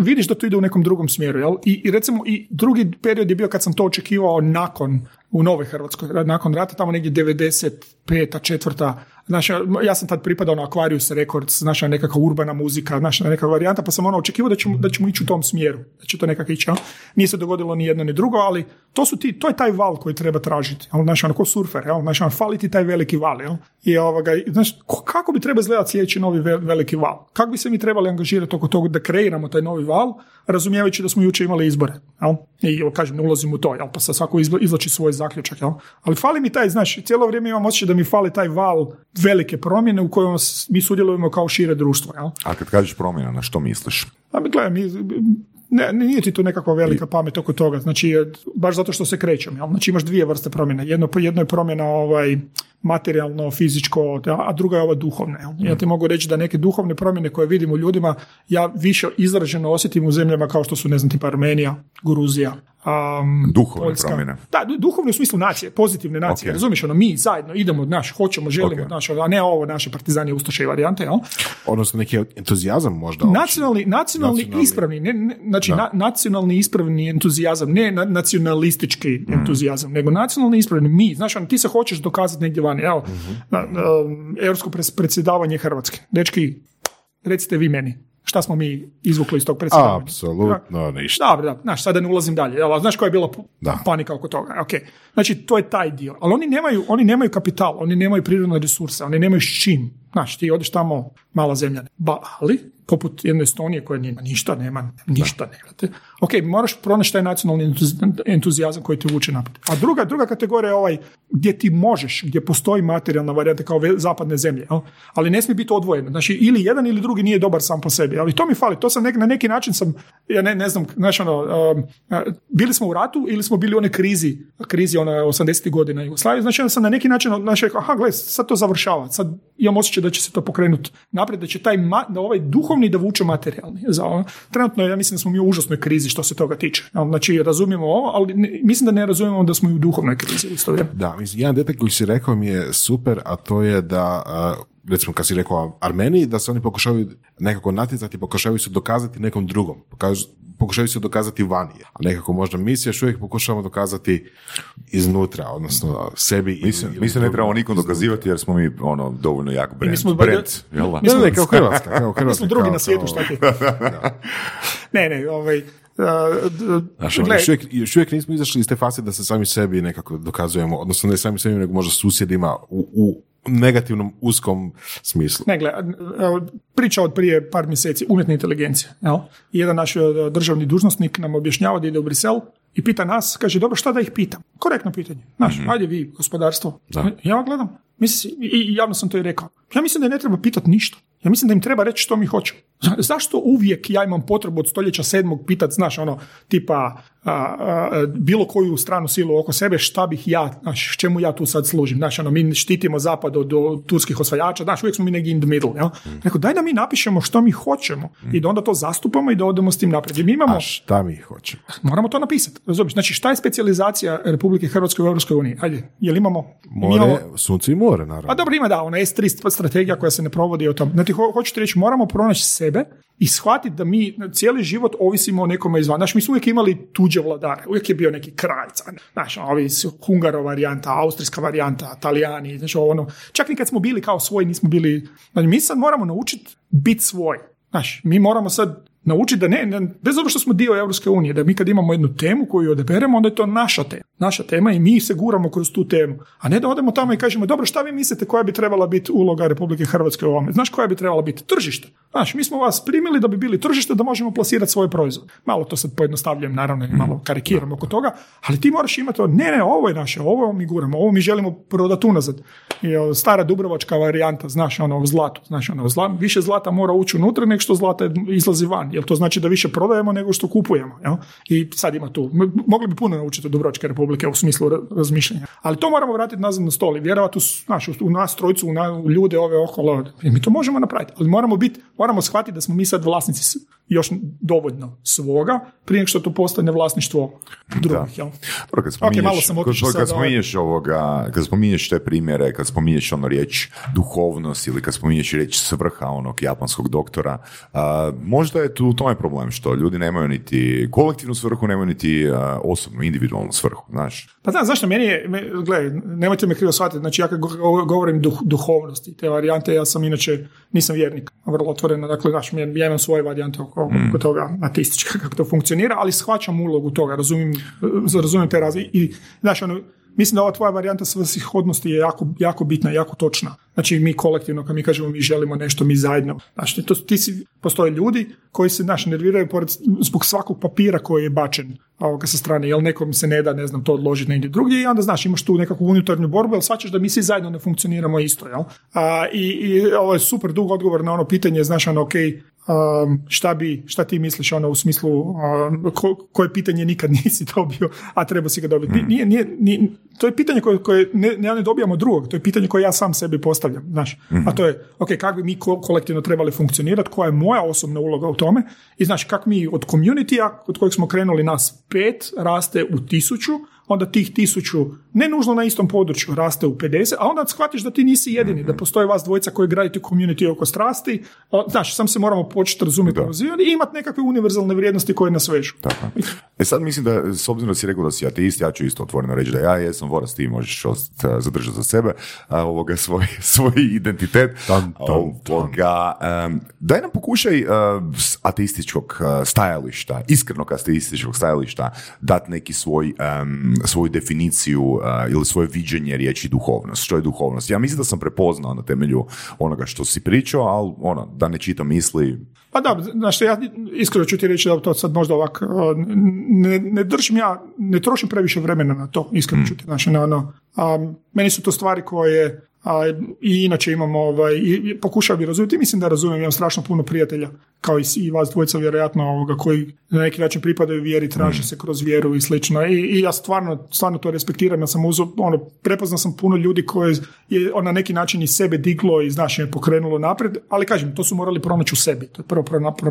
vidiš da to ide u nekom drugom smjeru. Jel? I, I recimo i drugi period je bio kad sam to očekivao nakon u Novoj Hrvatskoj, nakon rata, tamo negdje 95. četvrta, Znaš, ja sam tad pripadao na Aquarius Records, naša nekakva urbana muzika, naša nekakva varijanta, pa sam ono očekivao da ćemo, da ćemo ići u tom smjeru, da će to nekako ići. Nije se dogodilo ni jedno ni drugo, ali to, su ti, to je taj val koji treba tražiti. Znaš, ono, ko surfer, jel? Znaš, ono, fali ti taj veliki val. Jel? I ovoga, znaš, kako bi trebao izgledati sljedeći novi veliki val? Kako bi se mi trebali angažirati oko toga da kreiramo taj novi val, razumijevajući da smo jučer imali izbore. Jel? I kažem, ne ulazim u to, jel? pa sad svako izlači svoj zaključak. Jel? Ali fali mi taj, znaš, cijelo vrijeme imam osjećaj da mi fali taj val velike promjene u kojima mi sudjelujemo kao šire društvo. Jel? A kad kažeš promjena, na što misliš? Pa gledaj, mi, ne, nije ti tu nekakva velika pamet oko toga, znači baš zato što se krećem, jel? znači imaš dvije vrste promjena, jedno, jedno je promjena ovaj, materijalno, fizičko, a druga je ova duhovna. Ja ti mogu reći da neke duhovne promjene koje vidim u ljudima, ja više izraženo osjetim u zemljama kao što su, ne znam, tipa Armenija, Gruzija, Um, duhovne Poljska. promjene. Da, duhovne u smislu nacije, pozitivne nacije. Okay. Razumiješ, ono, mi zajedno idemo, naš, hoćemo, želimo, okay. naš, a ne ovo naše partizani, ustaše i varijante, jel? Odnosno neki entuzijazam možda. Nacionalni, nacionalni, nacionalni, ispravni, ne, ne, znači na, nacionalni ispravni entuzijazam, ne na, nacionalistički mm. entuzijazam, nego nacionalni ispravni, mi, znaš, ono, ti se hoćeš dokazati negdje vani, evo, mm-hmm. na, na, europsko predsjedavanje Hrvatske. Dečki, recite vi meni, šta smo mi izvukli iz tog predsjedavanja. Apsolutno ništa. Dobro, da, znaš, sada ne ulazim dalje. Ali, znaš koja je bila da. panika oko toga? Ok, znači to je taj dio. Ali oni nemaju, oni nemaju kapital, oni nemaju prirodne resurse, oni nemaju s čim. Znaš, ti odeš tamo, mala zemlja. Ba, ali, poput jedne Estonije koja nema ništa, nema ništa, ne. Ok, moraš pronaći taj nacionalni entuzijazam koji te vuče naprijed. A druga, druga kategorija je ovaj gdje ti možeš, gdje postoji materijalna varijanta kao zapadne zemlje, jel? ali ne smije biti odvojeno. Znači, ili jedan ili drugi nije dobar sam po sebi, ali to mi fali. To sam nek, na neki način sam, ja ne, ne znam, znači ono, um, bili smo u ratu ili smo bili u onoj krizi, krizi ona 80. godina Jugoslavije, znači ja sam na neki način, znači, aha, gle, sad to završava, sad imam osjećaj da će se to pokrenuti naprijed, da će taj, da ovaj duhovni da vuče materijalni. Za, ono, trenutno ja mislim da smo mi u užasnoj krizi što se toga tiče. Znači, razumijemo ovo, ali mislim da ne razumijemo da smo i u duhovnoj krizi. Da, mislim, jedan detalj koji si rekao mi je super, a to je da recimo kad si rekao Armeniji, da se oni pokušavaju nekako natjecati, pokušavaju se dokazati nekom drugom, pokušavaju se dokazati vani, a nekako možda mi se još uvijek pokušavamo dokazati iznutra, odnosno sebi. Mislim, mi se ne trebamo nikom dokazivati jer smo mi ono dovoljno jak brand. Mi smo brand, jel da? Ne, ne, kao Hrvatska. Kao Hrvatska mi smo drugi na svijetu, šta ti? ne, ne, ovaj, Znaš, ono, još, uvijek, još uvijek nismo izašli iz te fase da se sami sebi nekako dokazujemo, odnosno ne sami sebi, nego možda susjedima u, u negativnom uskom smislu. Ne, gle, priča od prije par mjeseci, umjetna inteligencija. Jel? Jedan naš e, državni dužnosnik nam objašnjava da ide u Brisel i pita nas, kaže, dobro, šta da ih pitam? Korektno pitanje. Znaš, mm ajde vi, gospodarstvo. Da. Ja gledam, mislim, i javno sam to i rekao. Ja mislim da ne treba pitati ništa. Ja mislim da im treba reći što mi hoćemo. Zašto uvijek ja imam potrebu od stoljeća sedmog pitati, znaš, ono, tipa, bilo koju stranu silu oko sebe, šta bih ja, znaš, čemu ja tu sad služim. Znaš, ono, mi štitimo zapad od, turskih osvajača, znaš, uvijek smo mi negdje in the middle, jel? Mm. daj da mi napišemo što mi hoćemo i da onda to zastupamo i da odemo s tim naprijed. Mi imamo... A šta mi hoćemo? Moramo to napisati, razumiješ? Znači, šta je specijalizacija Republike Hrvatske u Europskoj uniji? Ajde, jel imamo... More, imamo... sunce i more, naravno. A dobro, ima da, ona S3 strategija koja se ne provodi o tom. Znači, ho, hoćete reći, moramo pronaći sebe i shvatiti da mi cijeli život ovisimo o nekome izvan. Znaš, mi smo uvijek imali tuđe vladare, uvijek je bio neki kralj, znaš, ovi su Hungaro varijanta, austrijska varijanta, Talijani, znaš, ono, čak i kad smo bili kao svoji, nismo bili, znači, mi sad moramo naučiti biti svoj. Znaš, mi moramo sad naučiti da ne, ne, bez obzira što smo dio Europske unije, da mi kad imamo jednu temu koju odeberemo, onda je to naša tema. Naša tema i mi se guramo kroz tu temu. A ne da odemo tamo i kažemo, dobro, šta vi mislite koja bi trebala biti uloga Republike Hrvatske u ovome? Znaš koja bi trebala biti? Tržište. Znaš, mi smo vas primili da bi bili tržište da možemo plasirati svoj proizvod. Malo to sad pojednostavljam, naravno, i malo karikiram oko toga, ali ti moraš imati to, ne, ne, ovo je naše, ovo mi guramo, ovo mi želimo prodati unazad. Stara dubrovačka varijanta, znaš, ono, u zlatu, znaš, ono, zla, više zlata mora ući unutra nego što zlata izlazi van, jer to znači da više prodajemo nego što kupujemo. Jel? I sad ima tu, mogli bi puno naučiti od Dubrovačke republike u smislu razmišljanja. Ali to moramo vratiti nazad na stol i vjerovati u, znaš, u nas trojcu, u, ljude ove okolo. I mi to možemo napraviti, ali moramo biti, moramo shvatiti da smo mi sad vlasnici još dovoljno svoga prije nego što to postane vlasništvo drugih. Jel? kad spominješ, okay, malo sam kad, kad spominješ ovoga, kad spominješ te primjere, kad spominješ ono riječ duhovnost ili kad spominješ riječ svrha onog japanskog doktora, možda je tu u tome problem što ljudi nemaju niti kolektivnu svrhu, nemaju niti osobnu, individualnu svrhu, znaš. Pa da, zašto meni je, gledaj, nemojte me krivo shvatiti, znači ja kad govorim duh, duhovnosti, te varijante, ja sam inače, nisam vjernik, vrlo otvoreno, dakle, znaš, ja imam svoje varijante oko, mm. oko toga, atistička, kako to funkcionira, ali shvaćam ulogu toga, razumijem, razumijem te razlike i, znaš, ono, Mislim da ova tvoja varijanta svrsishodnosti je jako, jako bitna, jako točna. Znači mi kolektivno, kad mi kažemo mi želimo nešto, mi zajedno. Znači, to, ti si, postoje ljudi koji se naš nerviraju pored, zbog svakog papira koji je bačen ovoga sa strane, jel nekom se ne da, ne znam, to odložiti negdje drugdje i onda, znaš, imaš tu nekakvu unutarnju borbu, jel svačaš da mi svi zajedno ne funkcioniramo isto, jel? A, i, I ovo je super dug odgovor na ono pitanje, znaš, ono, ok, šta bi, šta ti misliš ono u smislu um, koje pitanje nikad nisi dobio, a treba si ga dobiti. Mm. Nije, nije, nije, to je pitanje koje, koje ne, ne dobijamo drugog, to je pitanje koje ja sam sebi postavljam, znaš. Mm. A to je, ok, kako bi mi kolektivno trebali funkcionirati, koja je moja osobna uloga u tome i znaš, kako mi od community od kojeg smo krenuli nas pet, raste u tisuću, onda tih tisuću, ne nužno na istom području, raste u 50, a onda shvatiš da ti nisi jedini, da postoje vas dvojica koji gradite community oko strasti, znaš, sam se moramo početi razumjeti i imati nekakve univerzalne vrijednosti koje nas vežu. Tako. E sad mislim da, s obzirom da si rekao da si ateist, ja ću isto otvoreno reći da ja jesam voras, ti možeš zadržati za sebe a, ovoga svoj, svoj identitet. Ovoga, daj nam pokušaj uh, s ateističkog stajališta, iskrenog ateističkog stajališta, dati neki svoj svoju definiciju uh, ili svoje viđenje riječi duhovnost. Što je duhovnost? Ja mislim da sam prepoznao na temelju onoga što si pričao, ali ono, da ne čitam misli. Pa da, znaš, ja iskreno ću ti reći da to sad možda ovak, ne, ne držim ja, ne trošim previše vremena na to, iskreno ću ti, znači, na ono, um, meni su to stvari koje a, I inače imamo, ovaj, i pokušao bi razumjeti, mislim da razumijem, imam strašno puno prijatelja, kao i, i vas dvojica vjerojatno, ovoga, koji na neki način pripadaju vjeri, traže mm. se kroz vjeru i slično. I, I, ja stvarno, stvarno to respektiram, ja sam uzo, ono, prepoznao sam puno ljudi koje je na neki način i sebe diglo i znaš, je pokrenulo naprijed, ali kažem, to su morali pronaći u sebi. To je prvo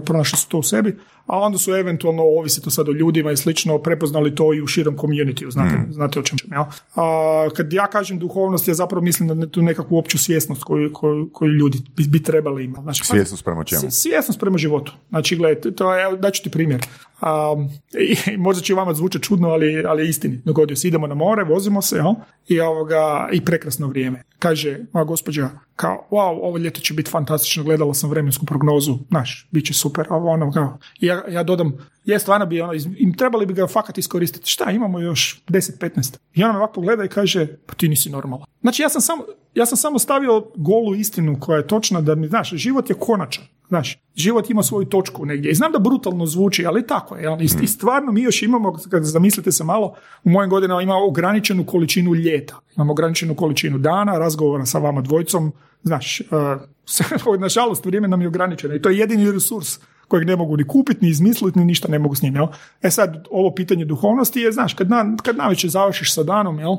pronašli su to u sebi, a onda su eventualno, ovisi to sad o ljudima i slično, prepoznali to i u širom community, znate, mm. znate o čem ja? A, kad ja kažem duhovnost, ja zapravo mislim da tu nekakvu opću svjesnost koju, koju, koju ljudi bi, bi trebali imati. Znači, svjesnost prema čemu? Svjesnost prema životu. Znači, gledajte, to je, daću ti primjer. Um, i, možda će vama zvučati čudno, ali, ali istini. Dogodio se, idemo na more, vozimo se, jel? I, ovoga, i prekrasno vrijeme. Kaže, moja gospođa, kao, wow, ovo ljeto će biti fantastično, gledala sam vremensku prognozu, znaš, bit će super, ovo ono, kao. I ja, ja dodam, je stvarno bi ono, im trebali bi ga fakat iskoristiti. Šta, imamo još 10-15. I ona me ovako pogleda i kaže, pa ti nisi normalan. Znači, ja sam samo, ja sam samo stavio golu istinu koja je točna da mi, znaš, život je konačan. Znaš, život ima svoju točku negdje. I znam da brutalno zvuči, ali tako je. I mm. stvarno mi još imamo, kad zamislite se malo, u mojim godinama imamo ograničenu količinu ljeta. Imamo ograničenu količinu dana, razgovora sa vama dvojicom. Znaš, uh, nažalost, vrijeme nam je ograničeno i to je jedini resurs kojeg ne mogu ni kupiti, ni izmisliti, ni ništa ne mogu s njim. Jel? E sad, ovo pitanje duhovnosti je, znaš, kad, na, kad navečer završiš sa danom, jel?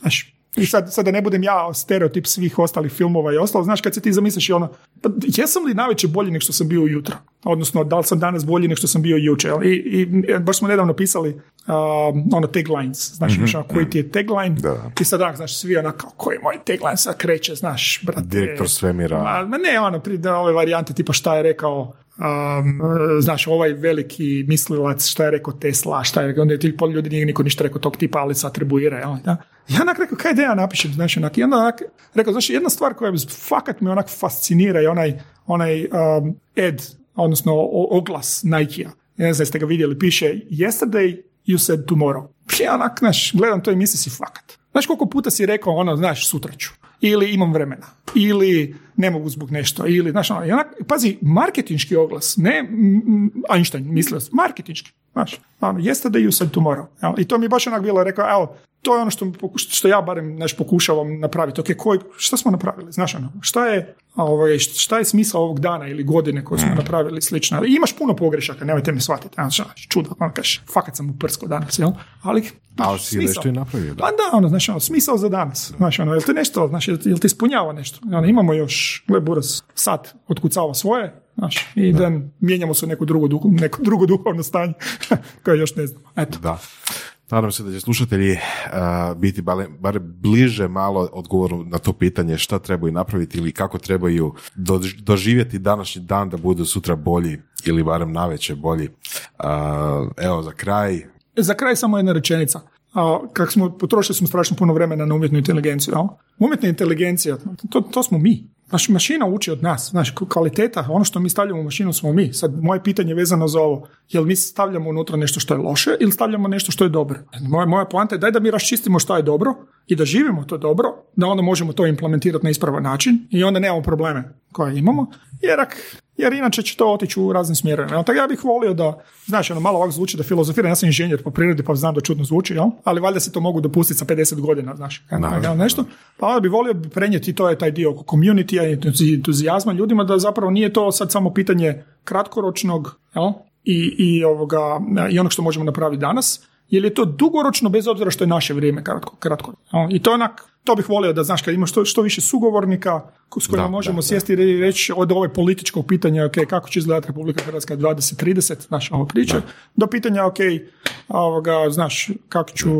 Znaš, i sad, sad da ne budem ja stereotip svih ostalih filmova i ostalo, znaš kad se ti zamisliš ono, pa jesam li navečer bolji nego što sam bio ujutro? Odnosno, da li sam danas bolji nego što sam bio jučer? I, i baš smo nedavno pisali uh, ono taglines, znaš, mm-hmm. koji ti je tagline da. i sad znaš, svi onako, koji je moj tagline, sad kreće, znaš, brate. Direktor svemira. Ma, ne, ono, pri, ove varijante tipa šta je rekao Um, znaš, ovaj veliki mislilac, šta je rekao Tesla, šta je, onda je ti pol ljudi nije niko ništa rekao tog tipa, ali se atribuira, jel, da? Ja onak rekao, kaj da ja napišem, znaš, onak, i onda onak, rekao, znaš, jedna stvar koja fakat me onak fascinira je onaj, onaj um, Ed, odnosno oglas Nike-a. Ne znam jeste ga vidjeli, piše Yesterday you said tomorrow. Ja onak, znaš, gledam to i misli si fakat. Znaš koliko puta si rekao ono, znaš, sutra ću. Ili imam vremena. Ili ne mogu zbog nešto. Ili, znaš, ono, pazi, marketinški oglas. Ne Einstein mislio, marketinški. Znaš, ono, yesterday you said tomorrow. I to mi je baš onak bilo rekao, evo, to je ono što, što ja barem naš pokušavam napraviti. Ok, koji, šta smo napravili? Znaš, ono, šta je, ovaj, šta je smisao ovog dana ili godine koju smo mm. napravili slično. I imaš puno pogrešaka, nemojte me shvatiti. Znači, čudo, ono kažeš, fakat sam uprsko danas, jel? Ali, Ali si nešto i napravio, da. Pa da, ono, znaš, ono, smisao za danas. Znaš, ono, jel ti nešto, znaš, jel ti ispunjava nešto? Ono, imamo još, gle, buras, sad otkucava svoje, znaš, i da. mijenjamo se u neku drugu, neko drugo duhovno stanje, koje još ne znam. Eto. Da. Nadam se da će slušatelji uh, biti bar, bliže malo odgovoru na to pitanje šta trebaju napraviti ili kako trebaju doživjeti današnji dan da budu sutra bolji ili barem naveće bolji. Uh, evo, za kraj. Za kraj samo jedna rečenica. A, kak smo, potrošili smo strašno puno vremena na umjetnu inteligenciju. Jel? Umjetna inteligencija, to, to smo mi. Znaš, mašina uči od nas, znaš, kvaliteta, ono što mi stavljamo u mašinu smo mi. Sad, moje pitanje je vezano za ovo, jel mi stavljamo unutra nešto što je loše ili stavljamo nešto što je dobro? Moja, moja poanta je daj da mi raščistimo što je dobro i da živimo to dobro, da onda možemo to implementirati na ispravan način i onda nemamo probleme koje imamo, jer ak jer inače će to otići u raznim smjerovima. Tako ja bih volio da, znaš, ono malo ovako zvuči da filozofiram, ja sam inženjer po prirodi pa znam da čudno zvuči, jel? ali valjda se to mogu dopustiti sa 50 godina, znaš, no, nešto. Pa onda bi volio prenijeti, to je taj dio oko community i entuzijazma ljudima, da zapravo nije to sad samo pitanje kratkoročnog, jel? I, i, ovoga, i onog što možemo napraviti danas, jer je to dugoročno bez obzira što je naše vrijeme kratko. kratko. I to je onak, to bih volio da, znaš, kad imaš što, što više sugovornika s kojima možemo sjesti i reći od ove političkog pitanja, ok, kako će izgledati Republika Hrvatska 2030, znaš, ovo priča, do pitanja, ok, ovoga, znaš, kako ću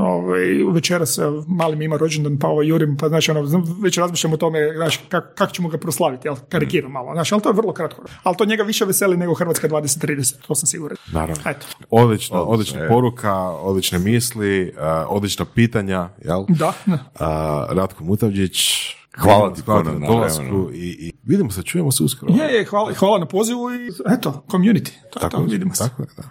ovaj, večeras malim ima rođendan, pa ovo jurim, pa znaš, ono, već razmišljam o tome, znaš, kako, kako ćemo ga proslaviti, jel, karikiram malo, znaš, ali to je vrlo kratko. Ali to njega više veseli nego Hrvatska 2030, to sam siguran. Naravno. Eto. Odlična, odlična poruka, odlične misli, uh, odlična pitanja, jel? Da. Ratko Mutavđić, Hvala ti hvala na dolasku i, i vidimo se, čujemo se uskoro. Je, je, hvala, hvala na pozivu i eto, community. To, tako, to, vidimo se. Tako, da.